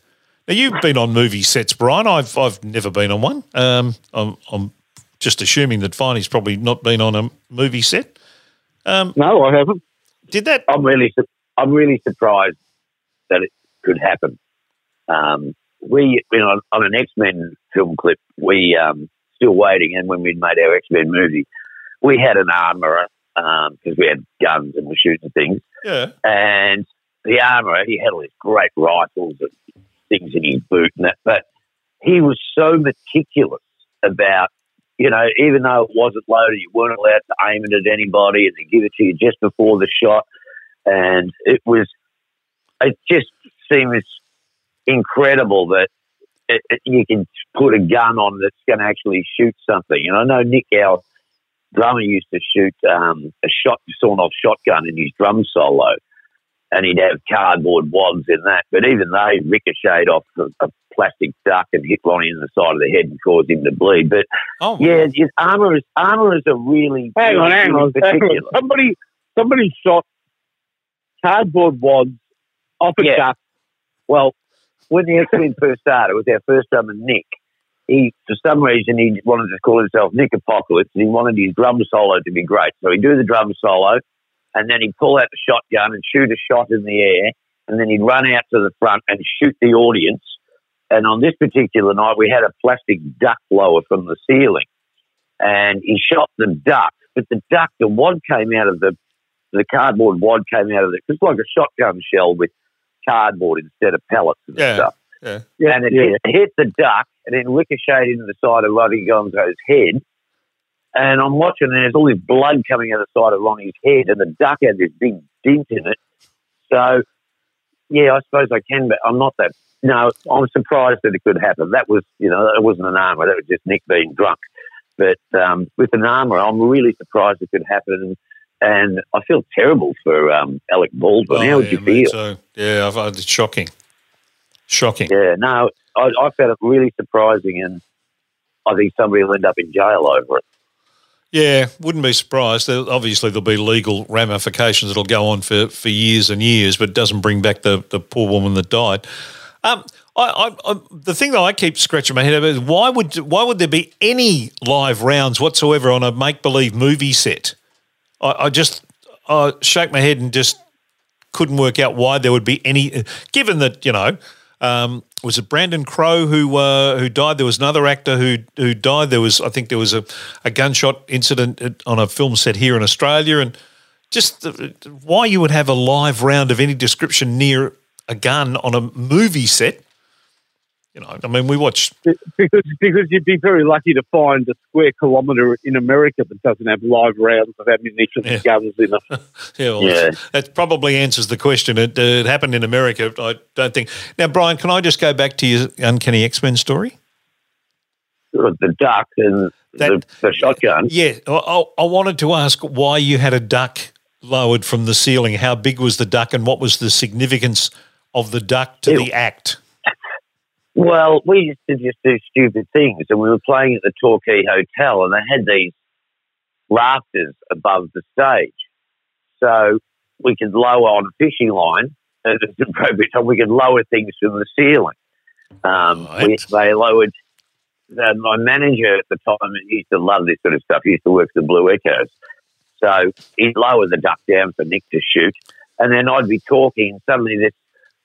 S4: Now you've been on movie sets, Brian. I've I've never been on one. Um, I'm, I'm just assuming that Finey's probably not been on a movie set.
S2: no, I haven't.
S4: Did that?
S5: I'm really, I'm really surprised that it could happen. Um, we, you know, on an X Men film clip, we um, still waiting, and when we made our X Men movie, we had an armorer because um, we had guns and we were shooting things,
S4: Yeah.
S5: and the armorer he had all these great rifles and things in his boot and that, but he was so meticulous about. You know, even though it wasn't loaded, you weren't allowed to aim it at anybody, and they give it to you just before the shot and it was it just seems incredible that it, it, you can put a gun on that's going to actually shoot something. And I know Nick, our drummer, used to shoot um, a shot sawn-off shotgun in his drum solo, and he'd have cardboard wads in that. But even they ricocheted off a, a plastic duck and hit Ronnie in the side of the head and caused him to bleed. But
S4: Oh,
S5: yeah, his armor is armor is a really
S2: Hang on, hang on, hang on. Somebody, somebody shot cardboard wads off a
S5: Yeah.
S2: duck.
S5: Well, when the X Men first started, it was our first drummer, Nick. He, for some reason, he wanted to call himself Nick Apocalypse, and he wanted his drum solo to be great. So he'd do the drum solo, and then he'd pull out the shotgun and shoot a shot in the air, and then he'd run out to the front and shoot the audience. And on this particular night, we had a plastic duck blower from the ceiling, and he shot the duck, but the duck, the wad came out of the the cardboard wad came out of it. It's like a shotgun shell with cardboard instead of pellets and
S4: Yeah.
S5: stuff.
S4: Yeah.
S2: Yeah,
S5: and it
S2: yeah.
S5: hit, hit the duck and then ricocheted into the side of Ronnie Gonzo's head. And I'm watching, and there's all this blood coming out of the side of Ronnie's head, and the duck had this big dent in it. So, yeah, I suppose I can, but I'm not that. No, I'm surprised that it could happen. That was, you know, that wasn't an armour. That was just Nick being drunk. But um, with an armour, I'm really surprised it could happen. And, and I feel terrible for um, Alec Baldwin. How would
S4: Oh, yeah,
S5: you
S4: me
S5: feel?
S4: too. Yeah, I've, it's shocking. Shocking.
S5: Yeah, no, I, I found it really surprising, and I think somebody will end up in jail over it.
S4: Yeah, wouldn't be surprised. Obviously, there'll be legal ramifications that'll go on for, for years and years, but it doesn't bring back the, the poor woman that died. Um, I, I, I, the thing that I keep scratching my head over is why would why would there be any live rounds whatsoever on a make believe movie set? I, I just I shake my head and just couldn't work out why there would be any. Given that you know, um, was it Brandon Crowe who uh, who died? There was another actor who who died. There was I think there was a, a gunshot incident on a film set here in Australia, and just the, why you would have a live round of any description near a gun on a movie set you know, I mean, we watch
S2: because because you'd be very lucky to find a square kilometre in America that doesn't have live rounds of ammunition yeah. and guns in it.
S4: yeah, well, yeah. that probably answers the question. It, it, happened in America, I don't think. Now, Brian, can I just go back to your uncanny X Men story?
S5: The duck and that, the, the, shotgun.
S4: Yeah, I, I wanted to ask why you had a duck lowered from the ceiling. How big was the duck, and what was the significance of the duck to it, the act?
S5: Well, we used to just do stupid things, and we were playing at the Torquay Hotel, and they had these rafters above the stage, so we could lower on a fishing line at an appropriate time. We could lower things from the ceiling. Um, right. we, they lowered. Uh, my manager at the time used to love this sort of stuff. He used to work for the Blue Echoes, so he'd lower the duck down for Nick to shoot, and then I'd be talking, and suddenly this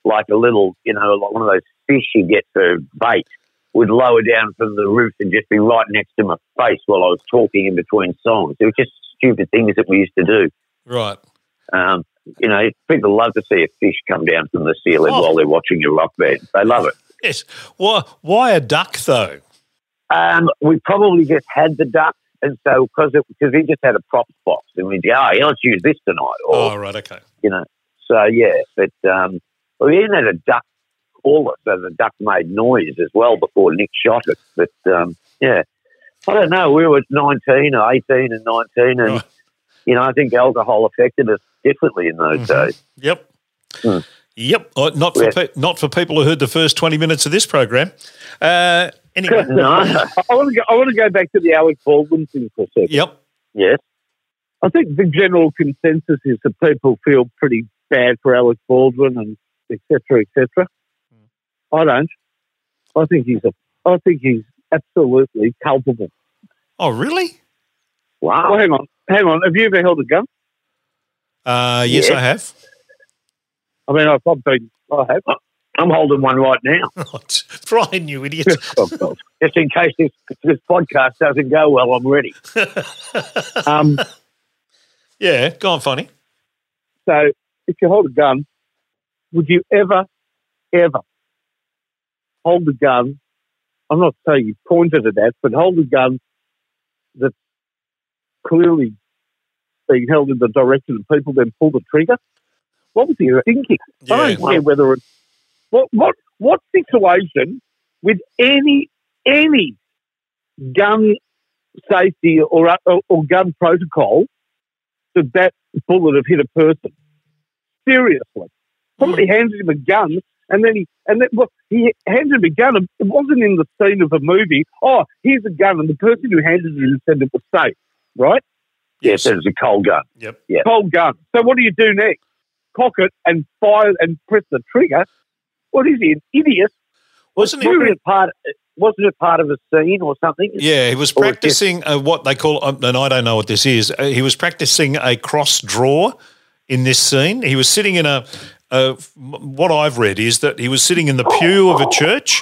S5: like a little, you know, like one of those fish you get for bait would lower down from the roof and just be right next to my face while I was talking in between songs. It was just stupid things that we used to do.
S4: Right.
S5: Um, you know, people love to see a fish come down from the ceiling oh. while they're watching a rock band. They love it.
S4: Yes. Why, why a duck, though?
S5: Um, we probably just had the duck. And so, because because we just had a props box, and we'd go, oh, yeah, let's use this tonight.
S4: Or, oh, right, okay.
S5: You know, so yeah, but um, we even had a duck caller, so the duck made noise as well before Nick shot it. But um, yeah, I don't know. We were 19 or 18 and 19, and, you know, I think alcohol affected us differently in those mm-hmm. days.
S4: Yep. Mm. Yep, uh, not for yeah. pe- not for people who heard the first twenty minutes of this program. Uh, anyway,
S2: no. I want to go. I want to go back to the Alec Baldwin thing for a second.
S4: Yep.
S5: Yes.
S2: I think the general consensus is that people feel pretty bad for Alec Baldwin and etc. etc. I don't. I think he's a. I think he's absolutely culpable.
S4: Oh, really?
S2: Wow. Well, hang on, hang on. Have you ever held a gun?
S4: Uh, yes, I have.
S2: I mean, I've been. I have.
S5: I'm holding one right now.
S4: Brian, you idiot.
S5: Oh, Just in case this, this podcast doesn't go well, I'm ready.
S2: um,
S4: yeah, go on, funny.
S2: So, if you hold a gun, would you ever, ever hold the gun. I'm not saying you pointed at that, but hold the gun that's clearly being held in the direction of people, then pull the trigger. What was he thinking? Yeah, I don't care whether it's what what what situation with any any gun safety or or, or gun protocol that that bullet have hit a person. Seriously, somebody mm. handed him a gun and then he and then well, he handed me a gun. It wasn't in the scene of a movie. Oh, here's a gun, and the person who handed it said it was safe, right?
S5: Yes, it was a cold gun.
S4: Yep.
S5: Yeah.
S2: Cold gun. So what do you do next? Cock it and fire and press the trigger. What is he, an idiot?
S5: Wasn't it part? Wasn't it part of a scene or something?
S4: Yeah, he was practicing uh, what they call, um, and I don't know what this is. Uh, he was practicing a cross draw in this scene. He was sitting in a uh, what I've read is that he was sitting in the pew of a church,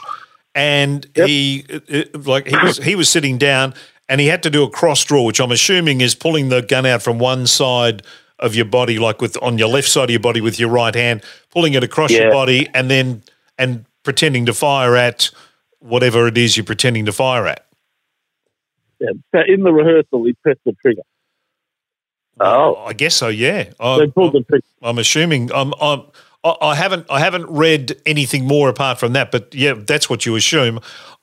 S4: and yep. he uh, uh, like he was he was sitting down, and he had to do a cross draw, which I'm assuming is pulling the gun out from one side of your body, like with on your left side of your body with your right hand, pulling it across yeah. your body, and then and pretending to fire at whatever it is you're pretending to fire at.
S2: Yeah. So in the rehearsal, he pressed the trigger.
S5: Oh,
S4: I guess so. Yeah, I, am assuming. I'm, I'm, I haven't. I haven't read anything more apart from that. But yeah, that's what you assume.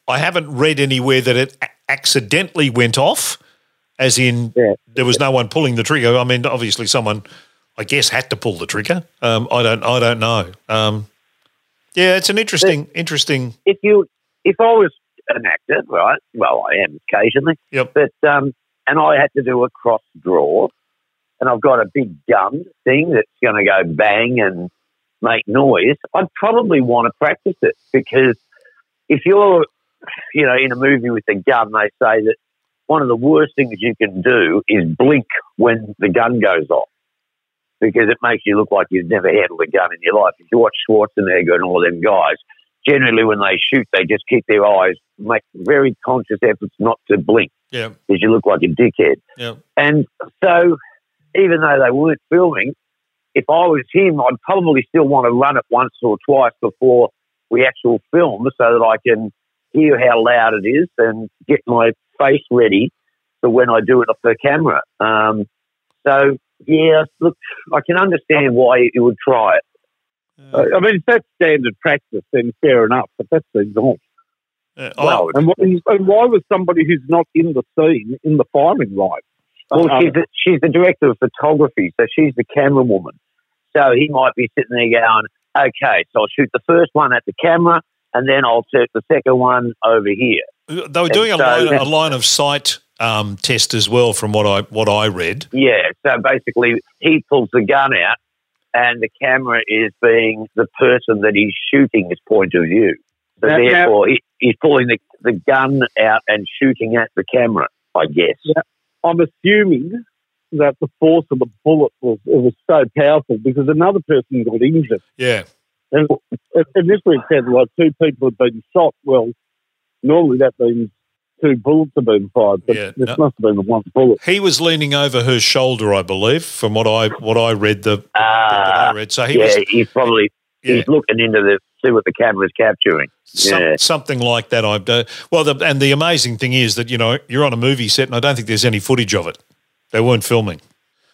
S4: I haven't read anywhere that it accidentally went off, as in yeah. there was no one pulling the trigger. I mean, obviously, someone, I guess, had to pull the trigger. Um, I don't. I don't know. Um, yeah, it's an interesting, but interesting.
S5: If you, if I was an actor, right? Well, I am occasionally.
S4: Yep.
S5: But um, and I had to do a cross draw and I've got a big gun thing that's going to go bang and make noise, I'd probably want to practice it because if you're, you know, in a movie with a gun, they say that one of the worst things you can do is blink when the gun goes off because it makes you look like you've never handled a gun in your life. If you watch Schwarzenegger and all them guys, generally when they shoot, they just keep their eyes, make very conscious efforts not to blink
S4: Yeah.
S5: because you look like a dickhead.
S4: Yeah.
S5: And so, even though they weren't filming, if I was him, I'd probably still want to run it once or twice before we actual film so that I can hear how loud it is and get my face ready for when I do it off the camera. Um, so, yeah, look, I can understand why you would try it.
S2: I mean, if that's standard practice, then fair enough. But that's not.
S4: Uh,
S5: Well,
S2: And, and why was somebody who's not in the scene in the firing line?
S5: Well, she's the, she's the director of photography, so she's the camera woman. So he might be sitting there going, okay, so I'll shoot the first one at the camera, and then I'll shoot the second one over here.
S4: they were doing a
S5: so-
S4: line, a line of sight um, test as well, from what I what I read.
S5: Yeah, so basically he pulls the gun out, and the camera is being the person that he's shooting his point of view. So
S2: Now- now-
S5: therefore, he, he's pulling the, the gun out and shooting at the camera, I guess.
S2: Yeah. I'm assuming that the force of the bullet was it was so powerful because another person got injured.
S4: Yeah.
S2: And initially it said like two people had been shot. Well, normally that means two bullets have been fired, but
S4: Yeah,
S2: this
S4: no.
S2: must have been the one bullet.
S4: He was leaning over her shoulder, I believe, from what I what I read. The that I
S5: Ah,
S4: read. So he
S5: yeah,
S4: was
S5: he's probably
S4: yeah,
S5: he's looking into the see what the camera's capturing.
S4: some,
S5: yeah.
S4: something like that. I've done. Uh, well, the, and the amazing thing is that you know you're on a movie set, and I don't think there's any footage of it. They weren't filming.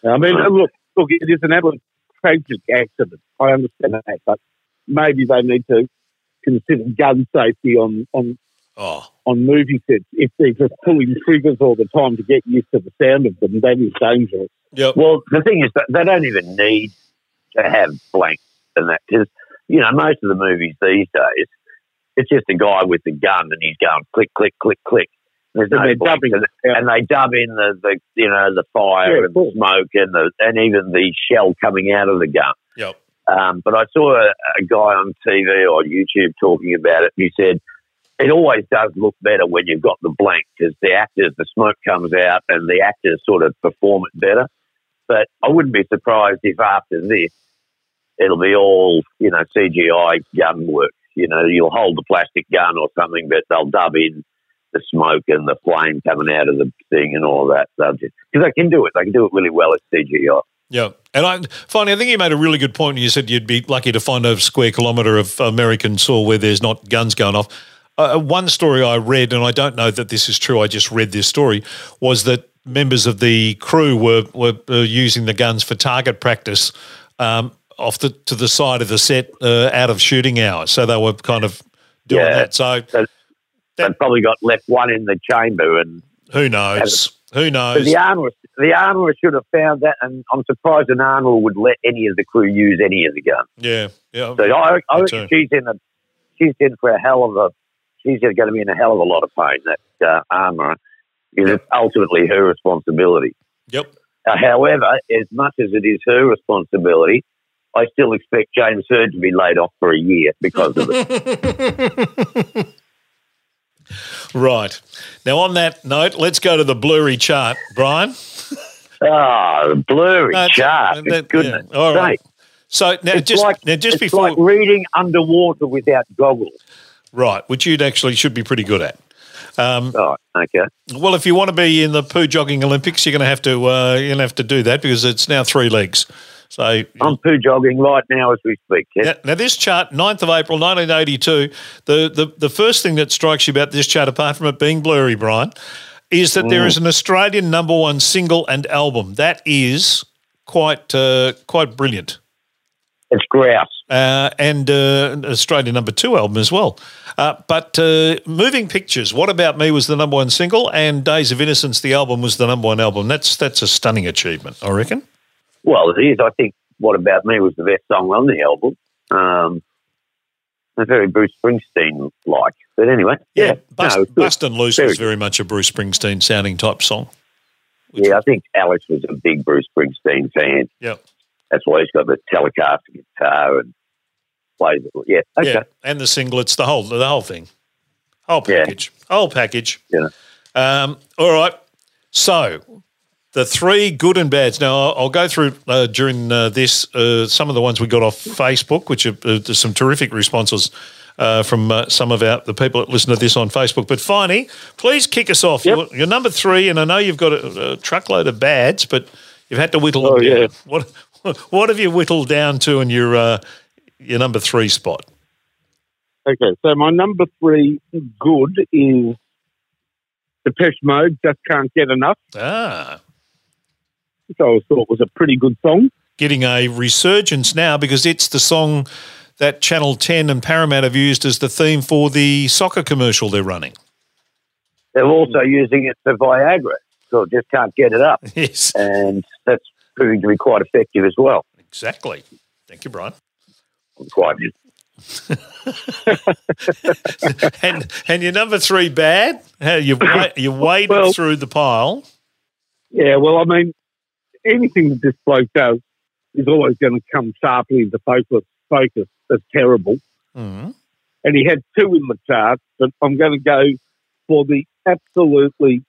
S2: I mean, uh, look, look, it is an absolute tragic accident. I understand that, but maybe they need to consider gun safety on on
S4: Oh,
S2: on movie sets. If they're just pulling triggers all the time to get used to the sound of them, that is dangerous.
S4: yep.
S5: Well, the thing is that they don't even need to have blanks and that because you know most of the movies these days it's just a guy with the gun and he's going click click click click. There's
S2: And
S5: no
S2: they're dubbing
S5: and,
S2: it out.
S5: and they dub in the, the you know the fire
S2: Yeah,
S5: and
S2: cool.
S5: the smoke and the and even the shell coming out of the gun.
S4: Yep.
S5: Um, but I saw a, a guy on TV or YouTube talking about it, and he said it always does look better when you've got the blank because the actors, the smoke comes out, and the actors sort of perform it better. But I wouldn't be surprised if after this, it'll be all you know CGI gun work. You know, you'll hold the plastic gun or something, but they'll dub in the smoke and the flame coming out of the thing and all that. stuff. Because they can do it. They can do it really well at CGI.
S4: Yeah, and I finally, I think you made a really good point. You said you'd be lucky to find a square kilometre of American soil where there's not guns going off. Uh, one story I read, and I don't know that this is true. I just read this story was that members of the crew were were uh, using the guns for target practice um, off the to the side of the set uh, out of shooting hours. So they were kind of doing
S5: Yeah.
S4: that. So
S5: So they've probably got left one in the chamber and
S4: who knows? Who knows?
S5: the armourer, the armourer should have found that, and I'm surprised an armourer would let any of the crew use any of the gun.
S4: Yeah, yeah.
S5: So I, I reckon she's in a, she's in for a hell of a, she's going to be in a hell of a lot of pain. That uh, armourer, because it's ultimately her responsibility.
S4: Yep.
S5: Uh, however, as much as it is her responsibility, I still expect James Hird to be laid off for a year because of it.
S4: Right. Now, on that note, let's go to the blurry chart, Brian.
S5: Ah, the blurry
S4: No,
S5: chart.
S4: that-
S5: Goodness
S4: yeah. All right.
S5: sake.
S4: So now,
S5: It's
S4: just
S5: like,
S4: now, just
S5: it's
S4: before,
S5: like reading underwater without goggles.
S4: right, which you'd actually should be pretty good at. Um,
S5: Oh, okay.
S4: well, if you want to be in the poo jogging Olympics, you're going to have to uh, you're going to have to do that because it's now three legs. So
S5: I'm poo jogging right now as we speak. Ken.
S4: Now, this chart, 9th of April, 1982, the, the, the first thing that strikes you about this chart, apart from it being blurry, Brian, is that there is an Australian number one single and album. That is quite uh, quite brilliant.
S5: It's grouse.
S4: Uh, and uh, an Australian number two album as well. Uh, but uh, Moving Pictures, What About Me was the number one single, and Days of Innocence, the album, was the number one album. That's that's a stunning achievement, I reckon.
S5: Well, it is. I think What About Me was the best song on the album. Um, a very Bruce Springsteen like. But anyway, yeah.
S4: Bust,
S5: no.
S4: Bustin' Loose
S5: Very
S4: was very much a Bruce Springsteen sounding type song.
S5: yeah, I think Alex was a big Bruce Springsteen fan.
S4: Yeah.
S5: That's why he's got the Telecaster guitar and plays it. Yeah. Okay.
S4: Yeah, and the singlets, the whole the whole thing, whole
S5: Yeah.
S4: package, whole package.
S5: Yeah.
S4: Um, all right. So the three good and bads. Now I'll, go through uh, during uh, this uh, some of the ones we got off Facebook, which are uh, some terrific responses. Uh, from uh, some of our the people that listen to this on Facebook, but Finey, please kick us off.
S5: Yep.
S4: You're, you're number three, and I know you've got a, a truckload of bads, but you've had to whittle
S5: Oh,
S4: them
S5: yeah.
S4: down. What what have you whittled down to in your uh, your number three spot?
S2: Okay, so my number three good is Depeche Mode. Just can't get enough.
S4: Ah,
S2: So I thought it was a pretty good song.
S4: getting a resurgence now because it's the song that Channel 10 and Paramount have used as the theme for the soccer commercial they're running.
S5: They're also using it for Viagra, so just can't get it up,
S4: Yes,
S5: and that's proving to be quite effective as well.
S4: exactly. Thank you, Brian.
S5: I'm Quite.
S4: And and your number three bad? How you wa- you waded
S2: Well-
S4: through the pile.
S2: Yeah, well, I mean, anything that this bloke does is always going to come sharply into focus. Focus as terrible.
S4: Mm.
S2: And he had two in the charts, but I'm going to go for the absolutely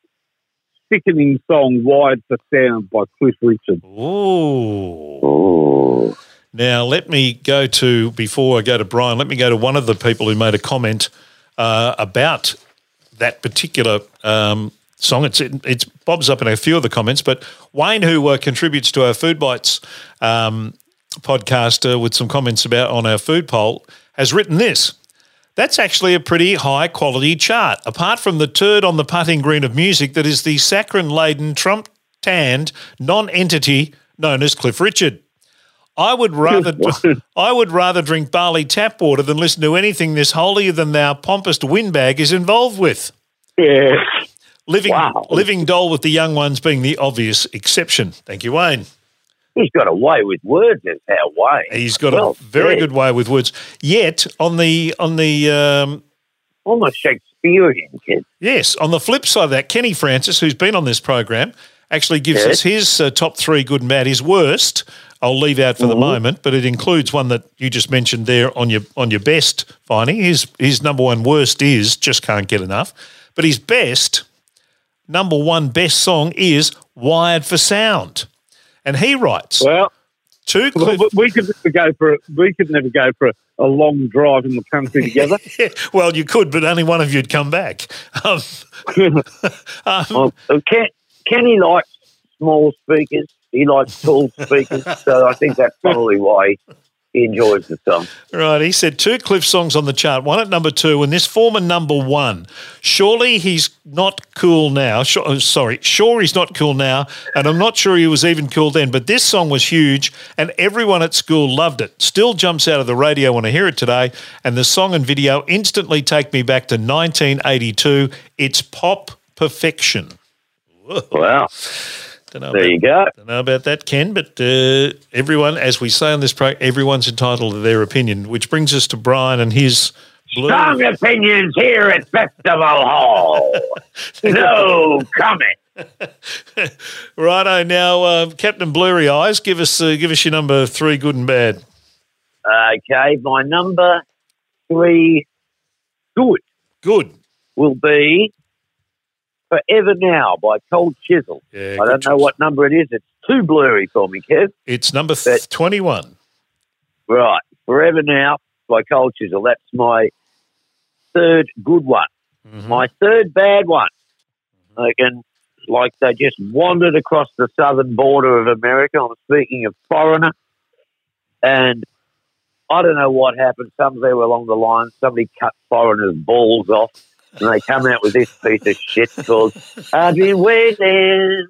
S2: sickening song "Wired for Sound" by Cliff Richard.
S4: Ooh.
S5: Oh,
S4: Now, let me go to, before I go to Brian, let me go to one of the people who made a comment uh, about that particular um, song. It's, it, it's bobs up in a few of the comments, but Wayne, who uh, contributes to our Food Bites um, podcast uh, with some comments about on our food poll, has written this. That's actually a pretty high quality chart. Apart from the turd on the putting green of music, that is the saccharine laden, Trump tanned non entity known as Cliff Richard. I would rather I would rather drink barley tap water than listen to anything this holier than thou pompous windbag is involved with.
S2: Yeah,
S4: Living
S5: Wow.
S4: living doll with the young ones being the obvious exception. Thank you, Wayne.
S5: he's got a way with words, as how Wayne.
S4: He's got
S5: Well
S4: a very
S5: said.
S4: good way with words. Yet on the on the um,
S5: almost Shakespearean kid.
S4: Yes. On the flip side of that, Kenny Francis, who's been on this program, actually gives
S5: Yes.
S4: us his uh, top three good and bad. His worst, I'll leave out for the moment, but it includes one that you just mentioned there on your on your best finding. His his number one worst is just can't get enough, but his best number one best song is Wired for Sound, and he writes
S2: well,
S4: two.
S2: we-
S4: Cliff-
S2: we could never go for we could never go for a, a long drive in the country together.
S4: well, you could, but only one of you'd come back. Um, um,
S5: uh, Ken, Kenny likes small speakers. He likes tall speakers. so I think that's probably why he enjoys the song.
S4: Right, he said two Cliff songs on the chart, one at number two, and this former number one. Surely he's not cool now. Sure, oh, sorry, sure he's not cool now, and I'm not sure he was even cool then. But this song was huge, and everyone at school loved it. Still jumps out of the radio when I hear it today, and the song and video instantly take me back to 1982. It's pop perfection.
S5: Wow.
S4: Don't know
S5: There
S4: about-
S5: you go.
S4: don't know about that, Ken, but uh, everyone, as we say on this program, everyone's entitled to their opinion, which brings us to Brian and his blue.
S5: Strong opinions here at Festival Hall. no comment.
S4: Righto, now uh, Captain Blurry Eyes, give us uh, give us your number three, good and bad.
S5: Okay, my number three good
S4: Good.
S5: will be Forever Now by Cold Chisel.
S4: Yeah,
S5: I don't know
S4: choice.
S5: what number it is. It's too blurry for me, Kev.
S4: It's number
S5: That-
S4: twenty-one.
S5: Right. Forever Now by Cold Chisel. That's my third good one.
S4: Mhm.
S5: My third bad one. Again, like they just wandered across the southern border of America. I'm speaking of foreigner. And I don't know what happened. Somewhere along the line, somebody cut foreigners' balls off. And they come out with this piece of shit called I've been waiting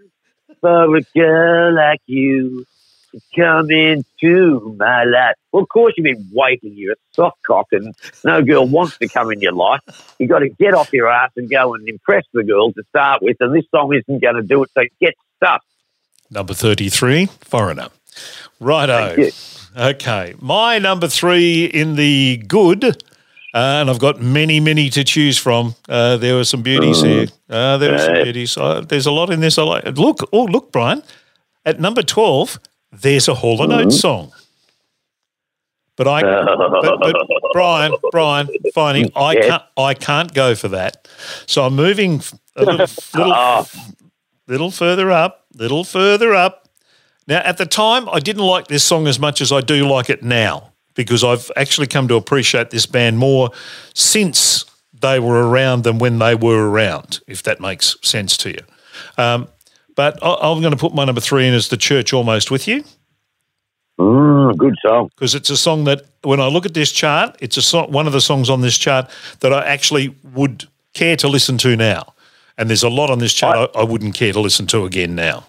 S5: for a girl like you to come into my life. Well, of course you've been waiting. You're a soft cock and no girl wants to come in your life. You've got to get off your ass and go and impress the girl to start with. And this song isn't going to do it. So get stuffed.
S4: Number thirty-three, Foreigner. Righto.
S5: You.
S4: Okay, my number three in the good, uh, and I've got many, many to choose from. Uh, there were some beauties here. Uh, there were some beauties. Uh, there's a lot in this. I like. Look, oh, look, Brian. At number twelve, there's a Hall Oates song. But I, but, but Brian, Brian, finding I
S5: Yes.
S4: can't, I can't go for that. So I'm moving a little, little,
S5: Oh,
S4: little further up, little further up. Now, at the time, I didn't like this song as much as I do like it now because I've actually come to appreciate this band more since they were around than when they were around, if that makes sense to you. Um, but I, I'm going to put my number three in as The Church Almost With You
S5: mm, good song.
S4: because it's a song that when I look at this chart, it's a song, one of the songs on this chart that I actually would care to listen to now. And there's a lot on this chart I, I wouldn't care to listen to again now.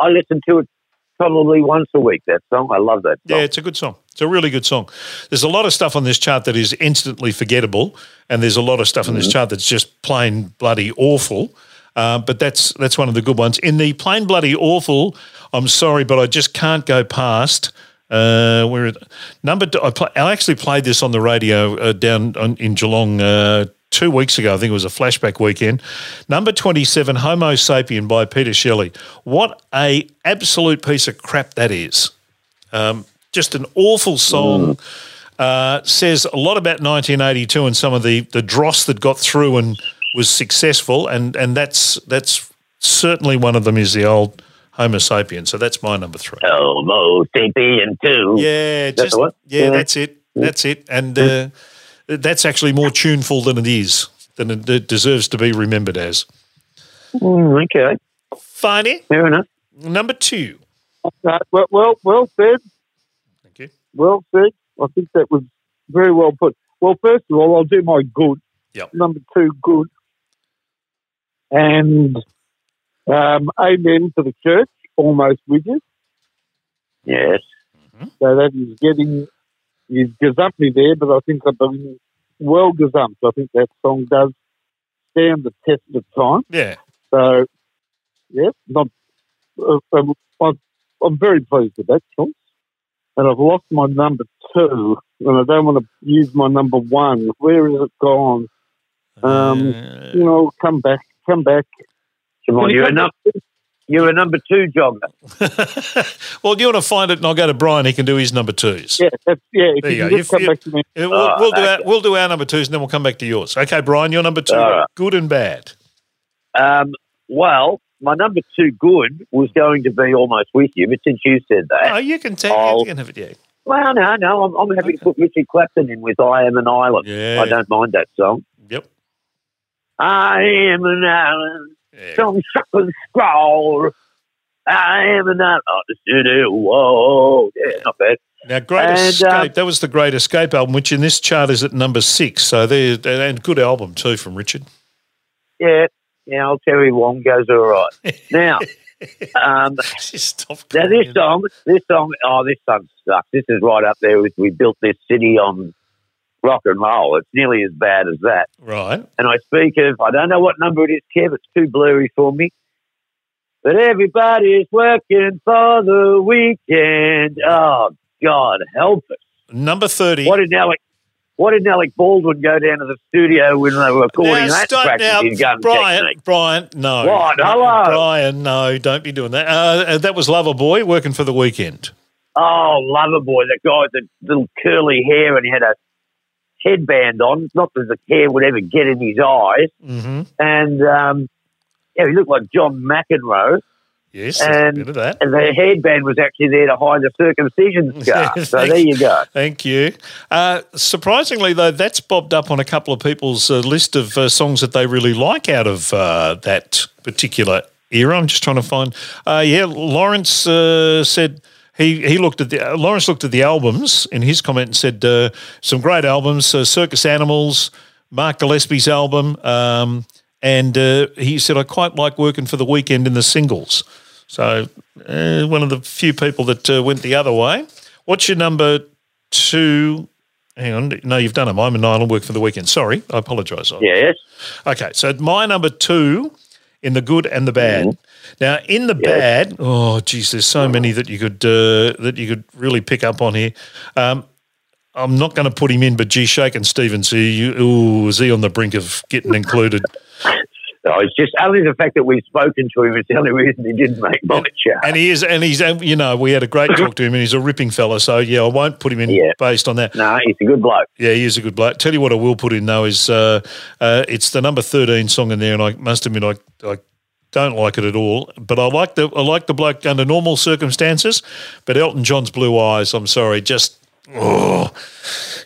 S5: I listen to it probably once a week. That song, I love that Song.
S4: Yeah, it's a good song. It's a really good song. There's a lot of stuff on this chart that is instantly forgettable, and there's a lot of stuff on this chart that's just plain bloody awful. Uh, but that's that's one of the good ones. In the plain bloody awful, I'm sorry, but I just can't go past. Uh, where number I, play, I actually played this on the radio uh, down on, in Geelong uh, two weeks ago. I think it was a flashback weekend. Number 27, Homo Sapien by Peter Shelley. What a absolute piece of crap that is just an awful song. Uh, says a lot about 1982 and some of the the dross that got through and was successful, and and that's that's certainly one of them is the old Homo sapien. So that's my number three.
S5: Homo sapien too.
S4: Yeah, just
S5: one?
S4: yeah,
S5: Yeah.
S4: that's it, that's it, and uh, that's actually more tuneful than it is than it, deserves to be remembered as.
S5: Mm, okay,
S4: Finey
S5: fair enough.
S4: number two.
S2: Uh, well, well, well said.
S4: Thank you.
S2: Well said. I think that was very well put. Well, first of all, I'll do my good.
S4: Yep.
S2: Number two, good. And um, amen to the church, almost with you.
S5: Yes.
S2: So that is getting, he's gazumped me there, but I think I've been well gazumped. I think that song does stand the test of time.
S4: Yeah,
S2: So, yes, not, uh, um, I'm, I'm very pleased with that choice. And I've lost my number two, and I don't want to use my number one. Where is it gone? Um,
S4: Uh,
S2: You know, come back, come back.
S5: Come on,
S2: you
S5: you're a
S2: come
S5: number. You're a number two jogger.
S4: well, do you want to find it, and I'll go to Brian. He can do his number twos.
S2: Yeah, yeah.
S4: There
S2: you
S4: you go.
S2: just
S4: If
S2: come
S4: you-
S2: back to me.
S4: Yeah, we'll,
S5: Ah,
S4: we'll do our we'll do our number twos, and then we'll come back to yours. Okay, Brian, your number two,
S5: right.
S4: good and bad.
S5: Um, well, my number two good was going to be almost with you, but since you said that,
S4: Oh, you can take.
S5: I'll-
S4: You can have it. Yeah.
S5: well, no, no, I'm, I'm happy to put Richard Clapton in with "I Am an Island."
S4: Yeah.
S5: I don't mind that song.
S4: Yep.
S5: I am an island, Some sucker scroll. I am an island on the city wall. Yeah, not bad.
S4: Now, Great
S5: And,
S4: Escape.
S5: um,
S4: that was the Great Escape album, which in this chart is at number six. So there, and good album too from Richard.
S5: Yeah, yeah, old Terry Wong goes all right. Now, um. Now this song, this song, oh, this song sucks. This is right up there with "We Built This City on Rock and Roll." It's nearly as bad as that.
S4: Right.
S5: And I speak of, I don't know what number it is, Kev. It's too blurry for me. But everybody's working for the weekend. Oh God, help us!
S4: Number thirty.
S5: What did Alec? What did Alec Baldwin go down to the studio when they were recording
S4: now,
S5: that practice
S4: now, Brian.
S5: technique?
S4: Brian, no.
S5: What? Hello?
S4: Brian, no. Don't be doing that. Uh, that was Loverboy working for the weekend.
S5: Oh, Loverboy, that guy with the little curly hair and he had a headband on. Not that the hair would ever get in his eyes.
S4: Mm-hmm.
S5: And um, yeah, he looked like John McEnroe.
S4: Yes,
S5: And-
S4: bit of that.
S5: And the headband was actually there to hide the circumcision scar. so there you go.
S4: Thank you. Uh, surprisingly, though, that's bobbed up on a couple of people's uh, list of uh, songs that they really like out of uh, that particular era. I'm just trying to find. Uh, yeah, Lawrence uh, said he he looked at the uh, Lawrence looked at the albums in his comment and said uh, some great albums: uh, Circus Animals, Mark Gillespie's album, um, and uh, he said I quite like working for the weekend in the singles. So uh, one of the few people that uh, went the other way. What's your number two? Hang on, no, you've done them. I'm an island work for the weekend. Sorry, I apologise.
S5: Yes.
S4: Okay, so my number two in the good and the bad. Now, in the bad, oh geez, there's so many that you could uh, that you could really pick up on here. Um, I'm not going to put him in, but G Shakin' Stevens, he, you, ooh, is he on the brink of getting included?
S5: Oh, it's just only the fact that we've spoken to him is the only reason he didn't make my.
S4: And he is, and he's, you know, we had a great talk to him, and he's a ripping fella. So yeah, I won't put him in
S5: Yeah.
S4: based on that.
S5: No, he's a good bloke.
S4: Yeah, he is a good bloke. Tell you what, I will put in though is uh, uh, it's the number thirteen song in there, and I must admit I, I don't like it at all. But I like the I like the bloke under normal circumstances. But Elton John's Blue Eyes, I'm sorry, just oh,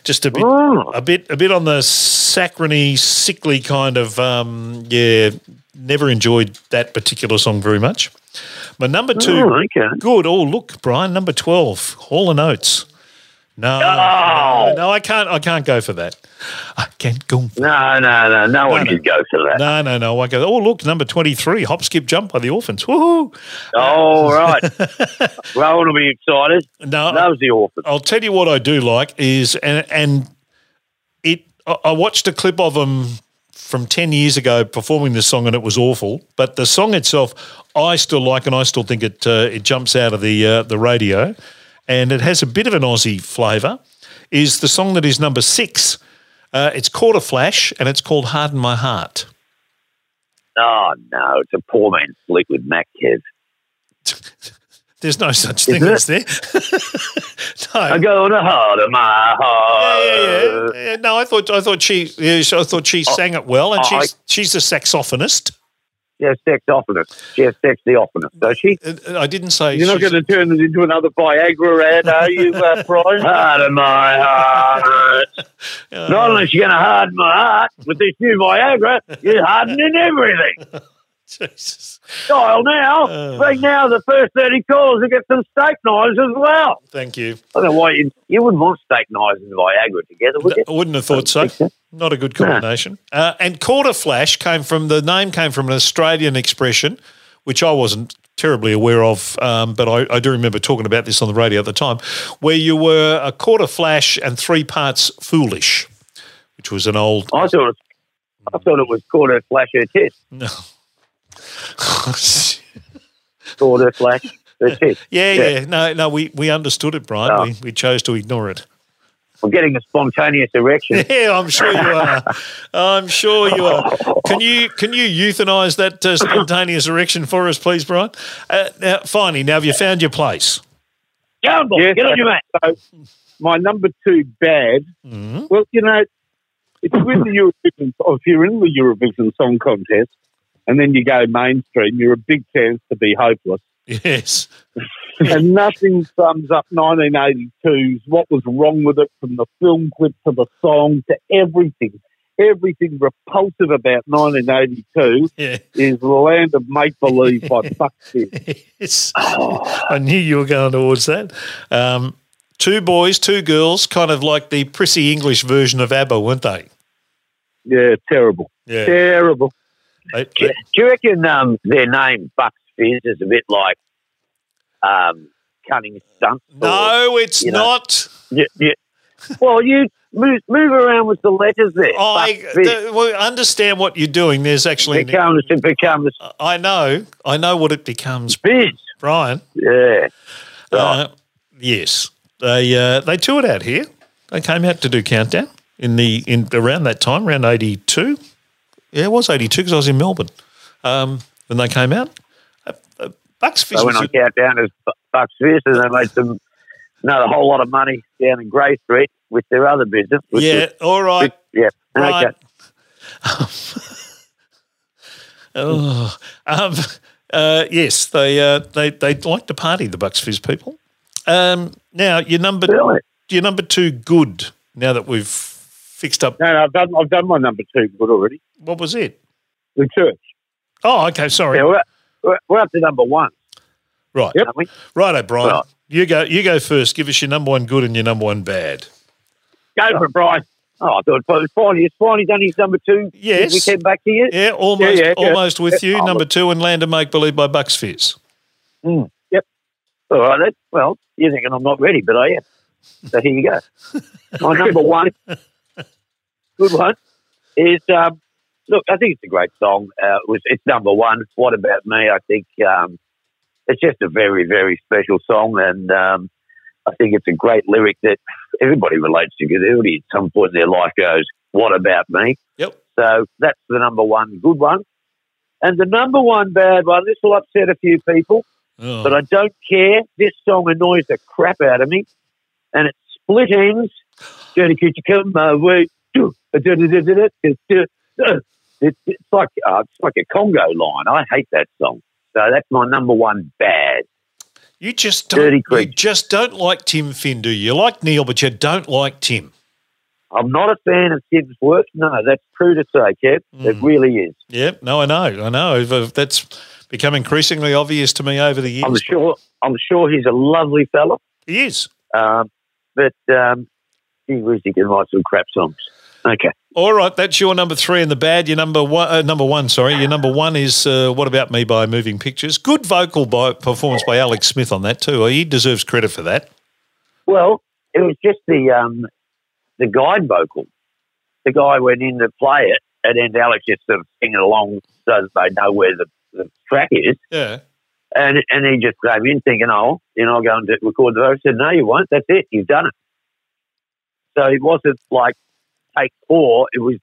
S4: just a bit
S5: Oh.
S4: a bit a bit on the saccharine, sickly kind of um, yeah. Never enjoyed that particular song very much. My number two,
S5: Oh, okay.
S4: good. Oh, look, Brian, number twelve, Hall and Oates. No,
S5: Oh.
S4: no, no, I can't. I can't go for that. I can't go.
S5: No, no, no. No one
S4: no.
S5: should go for that.
S4: no, no, no. I go. Oh, look, number twenty-three, Hop, Skip, Jump by the Orphans. Woohoo!
S5: All right. Rowan will be excited.
S4: No,
S5: Loves the orphans.
S4: I'll tell you what I do like is, and and it. I watched a clip of them from ten years ago performing this song, and it was awful. But the song itself, I still like, and I still think it uh, it jumps out of the uh, the radio, and it has a bit of an Aussie flavour. Is the song that is number six? Uh, it's called a flash, and it's called "Harden My Heart."
S5: Oh, no. It's a poor man's Fleetwood Mac, Kev.
S4: There's no such thing as there. no.
S5: I go to heart of my heart.
S4: Yeah, yeah, yeah. No, I thought I thought she yeah, I thought she sang it well, and
S5: oh, I-
S4: she's she's a saxophonist.
S5: She has sex oftenest. She has sex the oftenest, does she?
S4: I didn't say
S2: You're not going to turn this into another Viagra ad, are you, uh, Brian?
S5: Heart of my heart.
S4: Uh,
S5: Not only is she going to harden my heart with this new Viagra, you're hardening everything.
S4: Jesus.
S5: Dial now.
S4: Uh.
S5: Ring now the first 30 calls to get some steak knives as well.
S4: Thank you.
S5: I don't know why you, you wouldn't want steak knives and Viagra together, would you?
S4: I wouldn't have thought so.
S5: so.
S4: Not a good combination. Uh, and quarter flash came from the name came from an Australian expression, which I wasn't terribly aware of, um, but I, I do remember talking about this on the radio at the time, where you were a quarter flash and three parts foolish, which was an old.
S5: I thought it, I thought it was her flash her tits.
S4: No.
S5: Called her flash her tits.
S4: yeah,
S5: Yeah.
S4: yeah, No, no, we, we understood it, Brian.
S5: Oh.
S4: We, we chose to ignore it.
S5: I'm getting a spontaneous erection.
S4: Yeah, I'm sure you are. I'm sure you are. Can you can you euthanize that uh, spontaneous erection for us, please, Brian? Uh, now, finally, now have you found your place?
S5: Gamble,
S2: Yes,
S5: get on your mat.
S2: So, my number two bad.
S4: Mhm.
S2: Well, you know, it's with the Eurovision, or if you're in the Eurovision Song Contest, and then you go mainstream, you're a big chance to be hopeless.
S4: Yes.
S2: and nothing sums up 1982's what was wrong with it, from the film clip to the song to everything. Everything repulsive about 1982
S4: Yeah.
S2: is the land of make believe by Fizz.
S4: Yes. I knew you were going towards that. Um, two boys, two girls, kind of like the prissy English version of ABBA, weren't they?
S2: Yeah, terrible.
S4: Yeah.
S2: Terrible.
S5: Do you reckon um, their name, Bucks Fizz, is a bit like um, cunning stunt?
S4: no, it's
S5: you know.
S4: not.
S5: Yeah, yeah. Well, you move, move around with the letters there.
S4: I the, well, understand what you're doing. There's actually.
S5: becomes, it becomes
S4: I know. I know what it becomes,
S5: Fizz.
S4: Brian.
S5: Yeah.
S4: Uh, yes, they uh, they toured out here. They came out to do countdown in the in around that time, around eighty two. Yeah, it was eighty two because I was in Melbourne um, when they came out. Uh, uh, Bucks Fizz
S5: So when I
S4: a-
S5: count down as Bucks Fizz, and they made some another whole lot of money down in Grey Street with their other business. which
S4: yeah,
S5: was-
S4: all right,
S5: yeah.
S4: right.
S5: Okay.
S4: oh, um, uh, yes, they uh, they they like to party, the Bucks Fizz people. Um, now your number
S5: Really?
S4: your number two good. Now that we've fixed up,
S2: No, no, I've done, I've done my number two good already.
S4: what was it?
S2: The church.
S4: Oh, okay, sorry.
S5: Yeah, we're, we're, we're up to number one,
S4: Right.
S2: Yep.
S4: Right, O'Brien.
S5: Right.
S4: You go. You go first. Give us your number one good and your number one bad.
S2: Go for it, Brian.
S5: Oh, I thought it was finally, it's finally done his number two.
S4: Yes.
S5: We came back to you.
S4: Yeah, almost,
S2: Yeah, yeah, yeah.
S4: almost with you.
S5: Oh,
S4: number two and Land of Make Believe by Bucks Fizz. Hmm, yep.
S5: All right. Well, you're thinking I'm not ready, but I am. So here you go. My number one, good one, is um, look. I think it's a great song. Uh, it was it's number one. What about me? I think um, it's just a very very special song, and um, I think it's a great lyric that everybody relates to because everybody at some point in their life goes, "What about me?"
S4: Yep.
S5: So that's the number one good one. And the number one bad one, this will upset a few people,
S4: Oh.
S5: but I don't care. This song annoys the crap out of me. And it's Split Enz. Dirty creature come my way. It's, like uh, it's like a Congo line. I hate that song. So that's my number one bad.
S4: you just don't, you just don't like Tim Finn, do you? You like Neil, but you don't like Tim.
S5: I'm not a fan of Tim's work. No, that's true to say, Kev. It
S4: Mm.
S5: really is.
S4: Yeah, no, I know, I know. That's become increasingly obvious to me over the years.
S5: I'm sure. I'm sure he's a lovely fella.
S4: He is.
S5: Um, but um, he really can write some crap songs. Okay.
S4: All right, that's your number three in the bad. Your number one, uh, number one, sorry. Your number one is uh, "What About Me" by Moving Pictures. Good vocal by, performance by Alex Smith on that too. He deserves credit for that.
S5: Well, it was just the um, the guide vocal. The guy went in to play it, and then Alex just sort of singing along so that they know where the, the track is.
S4: Yeah,
S5: And and he just came in thinking, oh, you know, I'll go and record the vocal. I said, no, you won't. That's it. You've done it. So it wasn't like take four. It was,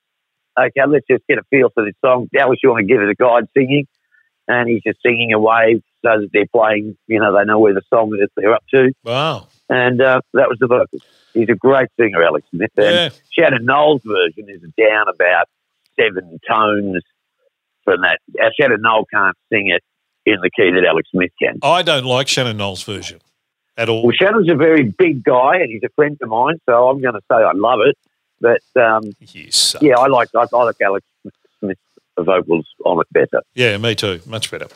S5: okay, let's just get a feel for this song. Alex, you want to give it a guide singing? And he's just singing away so that they're playing, you know, they know where the song is they're up to.
S4: wow.
S5: And uh, that was the vocals. He's a great singer, Alex Smith. And
S4: Yeah,
S5: Shannon Noll's version is down about seven tones from that. Uh, Shannon Noll can't sing it in the key that Alex Smith can.
S4: I don't like Shannon Noll's version at all.
S5: Well, Shannon's a very big guy, and he's a friend of mine, so I'm going to say I love it. But um,
S4: You suck.
S5: yeah, I like I, I like Alex Smith's vocals on it better.
S4: Yeah, me too. Much better.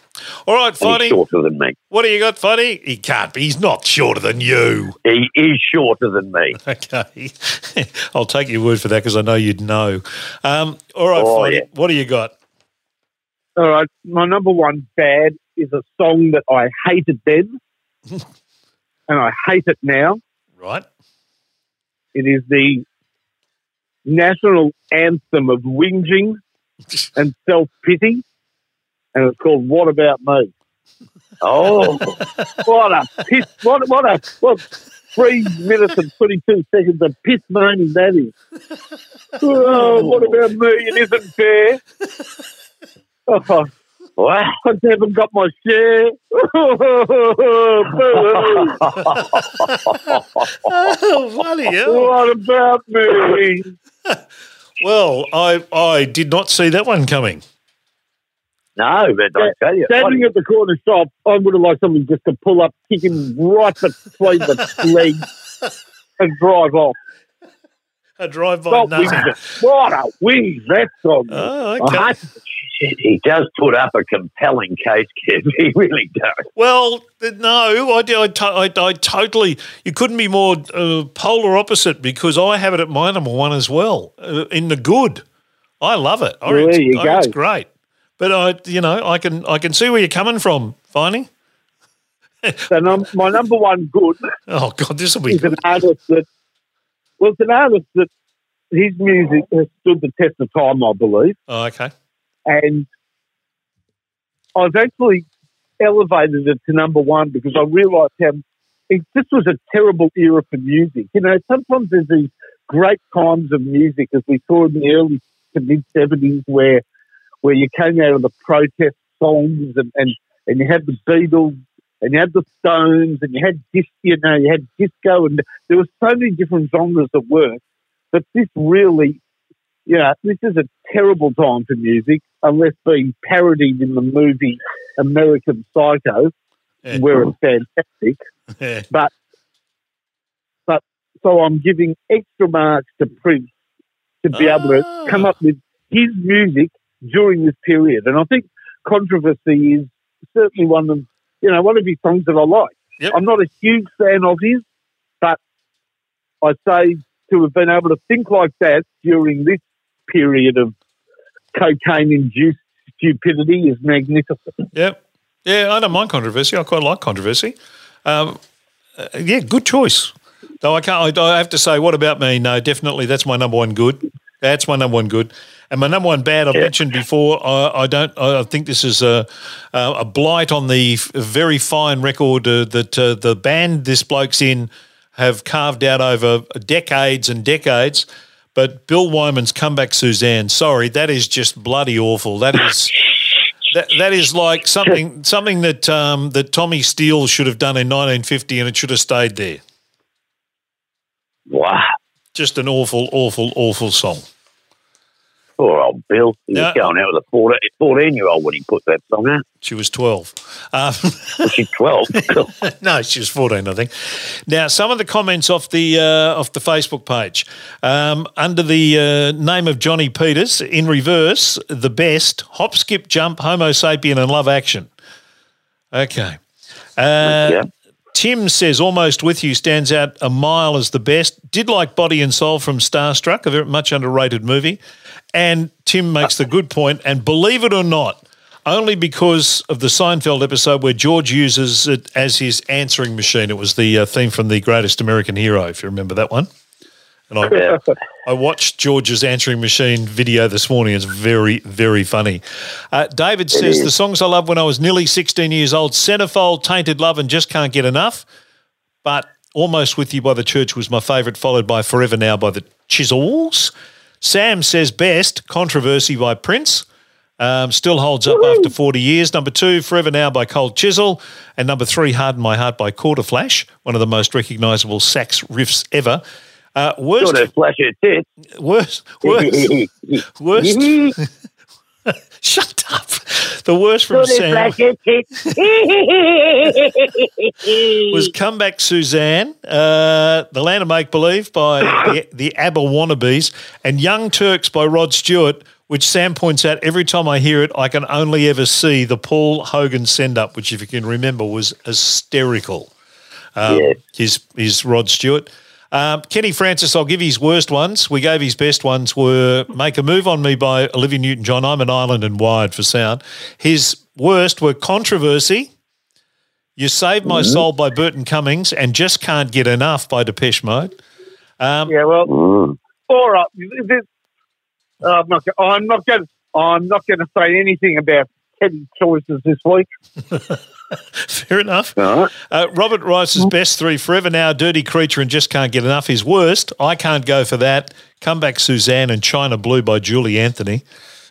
S4: All right,
S5: And
S4: Finey.
S5: shorter than me.
S4: What do you got, Finey? He can't be. He's not shorter than you.
S5: He is shorter than me.
S4: Okay. I'll take your word for that because I know you'd know. Um, all right,
S5: Oh,
S4: Finey.
S5: yeah.
S4: What do you got?
S2: All right, my number one bad is a song that I hated then, and I hate it now.
S4: Right.
S2: It is the national anthem of whinging and self pity, and it's called "What About Me."
S5: Oh,
S2: What a piss! What what a what three minutes and twenty two seconds of piss moaning that is. Oh, what about me? It isn't fair. Oh,
S5: wow.
S2: I haven't got my share.
S4: oh, funny.
S2: what about me?
S4: Well, I I did not see that one coming.
S5: No, but I tell you,
S2: Standing at the corner shop, I would have liked something just to pull up, kick him right between the legs, and drive off.
S4: A drive by
S2: Stop
S4: nothing.
S2: What a wing that song.
S4: Oh, okay.
S5: He does put up a compelling case, Kev. He really does.
S4: Well, no, I, I, I, I totally. You couldn't be more uh, polar opposite because I have it at my number one as well. Uh, in the good, I love it.
S2: Well, there you
S4: reckon it's great. But I, you know, I can I can see where you're coming from, Finey.
S2: So num- my number one good
S4: Oh God, this will be
S2: is an artist that, well, it's an artist that his music has stood the test of time, I believe.
S4: Oh, okay.
S2: And I've actually elevated it to number one because I realised how it, this was a terrible era for music. You know, sometimes there's these great times of music, as we saw in the early to mid 70s, where where you came out of the protest songs and, and, and you had the Beatles and you had the Stones and you had dis, you know, you had disco and there were so many different genres that worked. But this really, yeah, this is a terrible time for music unless being parodied in the movie American Psycho,
S4: Yeah.
S2: where it's fantastic.
S4: Yeah.
S2: So I'm giving extra marks to Prince to be able to
S4: Ah.
S2: come up with his music during this period. And I think Controversy is certainly one of you know one of his songs that I like.
S4: Yep.
S2: I'm not a huge fan of his, but I say to have been able to think like that during this period of cocaine-induced stupidity is magnificent.
S4: Yep. Yeah, I don't mind controversy. I quite like controversy. Um, uh, yeah, good choice. Though I can't. I, I have to say, what about me? No, definitely, that's my number one good. That's my number one good. And my number one bad, I've mentioned before. I, I don't. I think this is a a a blight on the f- very fine record uh, that uh, the band this bloke's in have carved out over decades and decades. But Bill Wyman's comeback, Suzanne. Sorry, that is just bloody awful. That is That, that is like something something that um, that Tommy Steele should have done in 1950, and it should have stayed there.
S5: Wow.
S4: Just an awful, awful, awful song.
S5: Poor old Bill. He was going out with a 14 year old when he put that song out.
S4: She was 12. Um,
S5: Was she 12?
S4: no, she was 14, I think. Now, some of the comments off the uh, off the Facebook page um, under the uh, name of Johnny Peters in reverse, the best hop, skip, jump, Homo sapien, and love action. Okay. Uh,
S5: yeah.
S4: Tim says almost with you stands out a mile as the best. Did like Body and Soul from Starstruck, a very much underrated movie. And Tim makes the good point, and believe it or not, only because of the Seinfeld episode where George uses it as his answering machine. It was the uh, theme from The Greatest American Hero, if you remember that one. And I,
S5: Yeah.
S4: I watched George's answering machine video this morning. It's very, very funny. Uh, David says the songs I loved when I was nearly 16 years old: Centerfold, Tainted Love, and Just Can't Get Enough. But Almost With You by the Church was my favourite, followed by Forever Now by the Chisels. Sam says best Controversy by Prince. Um, still holds up after 40 years. Number two, Forever Now by Cold Chisel. And number three, Harden My Heart by Quarterflash, one of the most recognisable sax riffs ever. Uh, worst,
S5: of flash tits.
S4: worst, worst, worst. Shut up. The worst from Sam
S5: flash her tits.
S4: was Comeback Suzanne, uh, The Land of Make Believe by the, the ABBA Wannabes, and Young Turks by Rod Stewart, which Sam points out every time I hear it, I can only ever see the Paul Hogan send up, which, if you can remember, was hysterical. Um,
S5: Yes.
S4: His, his Rod Stewart. Um, Kenny Francis, I'll give his worst ones. We gave his best ones were Make a Move on Me by Olivia Newton John. I'm an island and wired for sound. His worst were Controversy, You Saved My Soul by Burton Cummings, and Just Can't Get Enough by Depeche Mode. Um,
S2: Yeah, well,
S5: Mm.
S2: all right. This, I'm not. I'm not going. I'm not going to say anything about Teddy's choices this week.
S4: Fair enough.
S5: Right.
S4: Uh, Robert Rice's best three Forever Now, Dirty Creature, and Just Can't Get Enough. His worst, I Can't Go For That, Come Back Suzanne, and China Blue by Julie Anthony.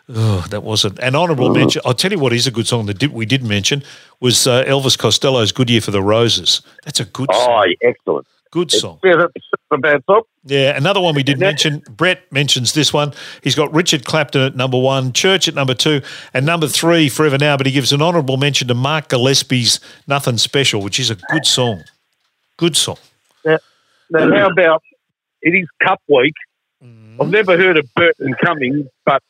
S4: Oh, that wasn't an honourable mention. I'll tell you what is a good song that did, we did mention was uh, Elvis Costello's "Good Year for the Roses." That's a good,
S5: Oh,
S4: song.
S5: excellent.
S4: Good song.
S2: Yeah, that's a bad song.
S4: Yeah, another one we did
S2: And
S4: mention. Brett mentions this one. He's got Richard Clapton at number one, Church at number two, and number three, Forever Now. But he gives an honourable mention to Mark Gillespie's "Nothing Special," which is a good song. Good song.
S2: Now, how about it is Cup Week? Mm. I've never heard of Burton Cummings, but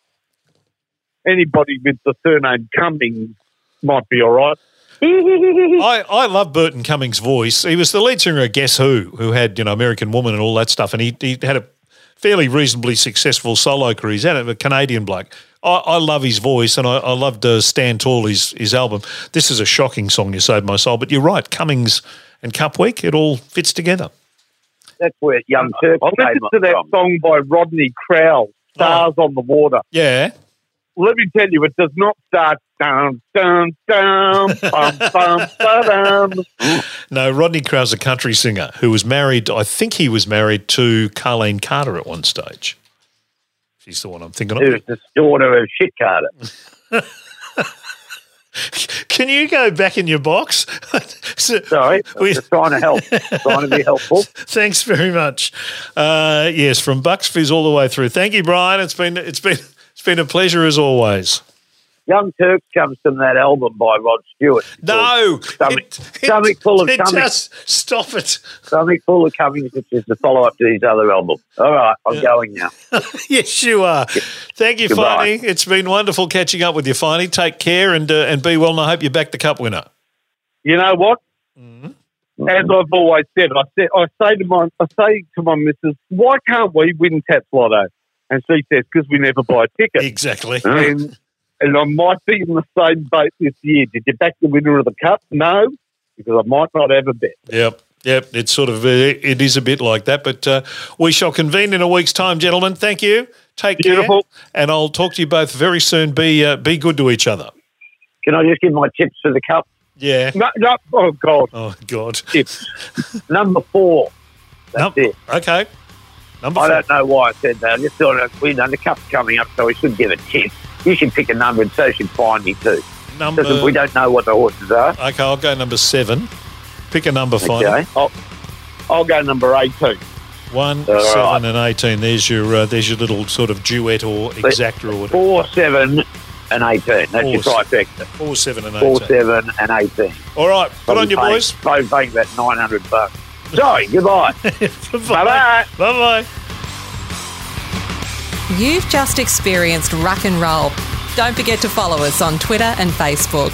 S2: anybody with the surname Cummings might be all right.
S4: I, I love Burton Cummings' voice. He was the lead singer of Guess Who, who had you know American Woman and all that stuff, and he, he had a fairly reasonably successful solo career. He's had a Canadian bloke. I, I love his voice, and I, I loved uh, Stand Tall, his his album. This is a shocking song, "You Saved My Soul," but you're right, Cummings and Cup Week, it all fits together.
S5: That's where Young Turks
S2: I
S5: came
S2: listened to that
S5: from.
S2: song by Rodney Crowell, Stars on the Water.
S4: Yeah,
S2: Let me tell you, it does not start down, down, down, bum, bum, ba-dum.
S4: no, Rodney Crowell's a country singer who was married. I think he was married to Carlene Carter at one stage. She's the one I'm thinking of.
S5: Who's the daughter of Shit Carter.
S4: Can you go back in your box? So-
S5: Sorry,
S4: We-
S5: just trying to help. trying to be helpful.
S4: Thanks very much. Uh, yes, from Bucks Fizz all the way through. Thank you, Brian. It's been it's been it's been a pleasure as always.
S5: Young Turks comes from that album by Rod Stewart.
S4: No,
S5: Stomach-
S4: it-
S5: stomach full of
S4: it
S5: Cummings.
S4: just stop it.
S5: Something full of Cummings, which is the follow up to his other album. All right, I'm going now.
S4: yes, you are. Thank you,
S5: Goodbye.
S4: Finey. It's been wonderful catching up with you, Finey. Take care and uh, and be well. And I hope you're back the cup winner.
S2: You know what? As I've always said, I say, I say to my, I say to my missus, why can't we win Tatts Lotto? And she says, because we never buy tickets.
S4: Exactly.
S2: and, and I might be in the same boat this year. Did you back the winner of the cup? No, because I might not have a bet.
S4: Yep. Yep, it's sort of uh, it is a bit like that, but uh, we shall convene in a week's time, gentlemen. Thank you. Take
S2: Beautiful.
S4: care, and I'll talk to you both very soon. Be uh, be good to each other.
S5: Can I just give my tips for the cup?
S4: Yeah.
S2: No, no, oh, God.
S4: Oh God.
S2: Tips.
S5: Number four. That's
S4: Num-
S5: it.
S4: Okay. Number
S5: I don't know why I said that. I just thought, you know, the cup's coming up, so we should give a tip. You should pick a number, and so should find me too.
S4: Number.
S5: Because we don't know what the horses are.
S4: Okay, I'll go number seven. Pick a number, fine.
S5: Okay.
S2: I'll, I'll go number 18.
S4: One,
S5: All
S4: seven,
S5: right.
S4: and eighteen. There's your uh, there's your little sort of duet or exact order.
S5: Four, seven, and 18. That's
S4: Four,
S5: your trifecta.
S4: Four, seven, and
S5: Four,
S4: eighteen.
S5: seven, and 18.
S4: All right, put on your boys.
S5: Probably paying about 900 bucks. Sorry, goodbye.
S4: Bye
S5: Bye-bye.
S4: bye.
S3: You've just experienced rock and Roll. Don't forget to follow us on Twitter and Facebook.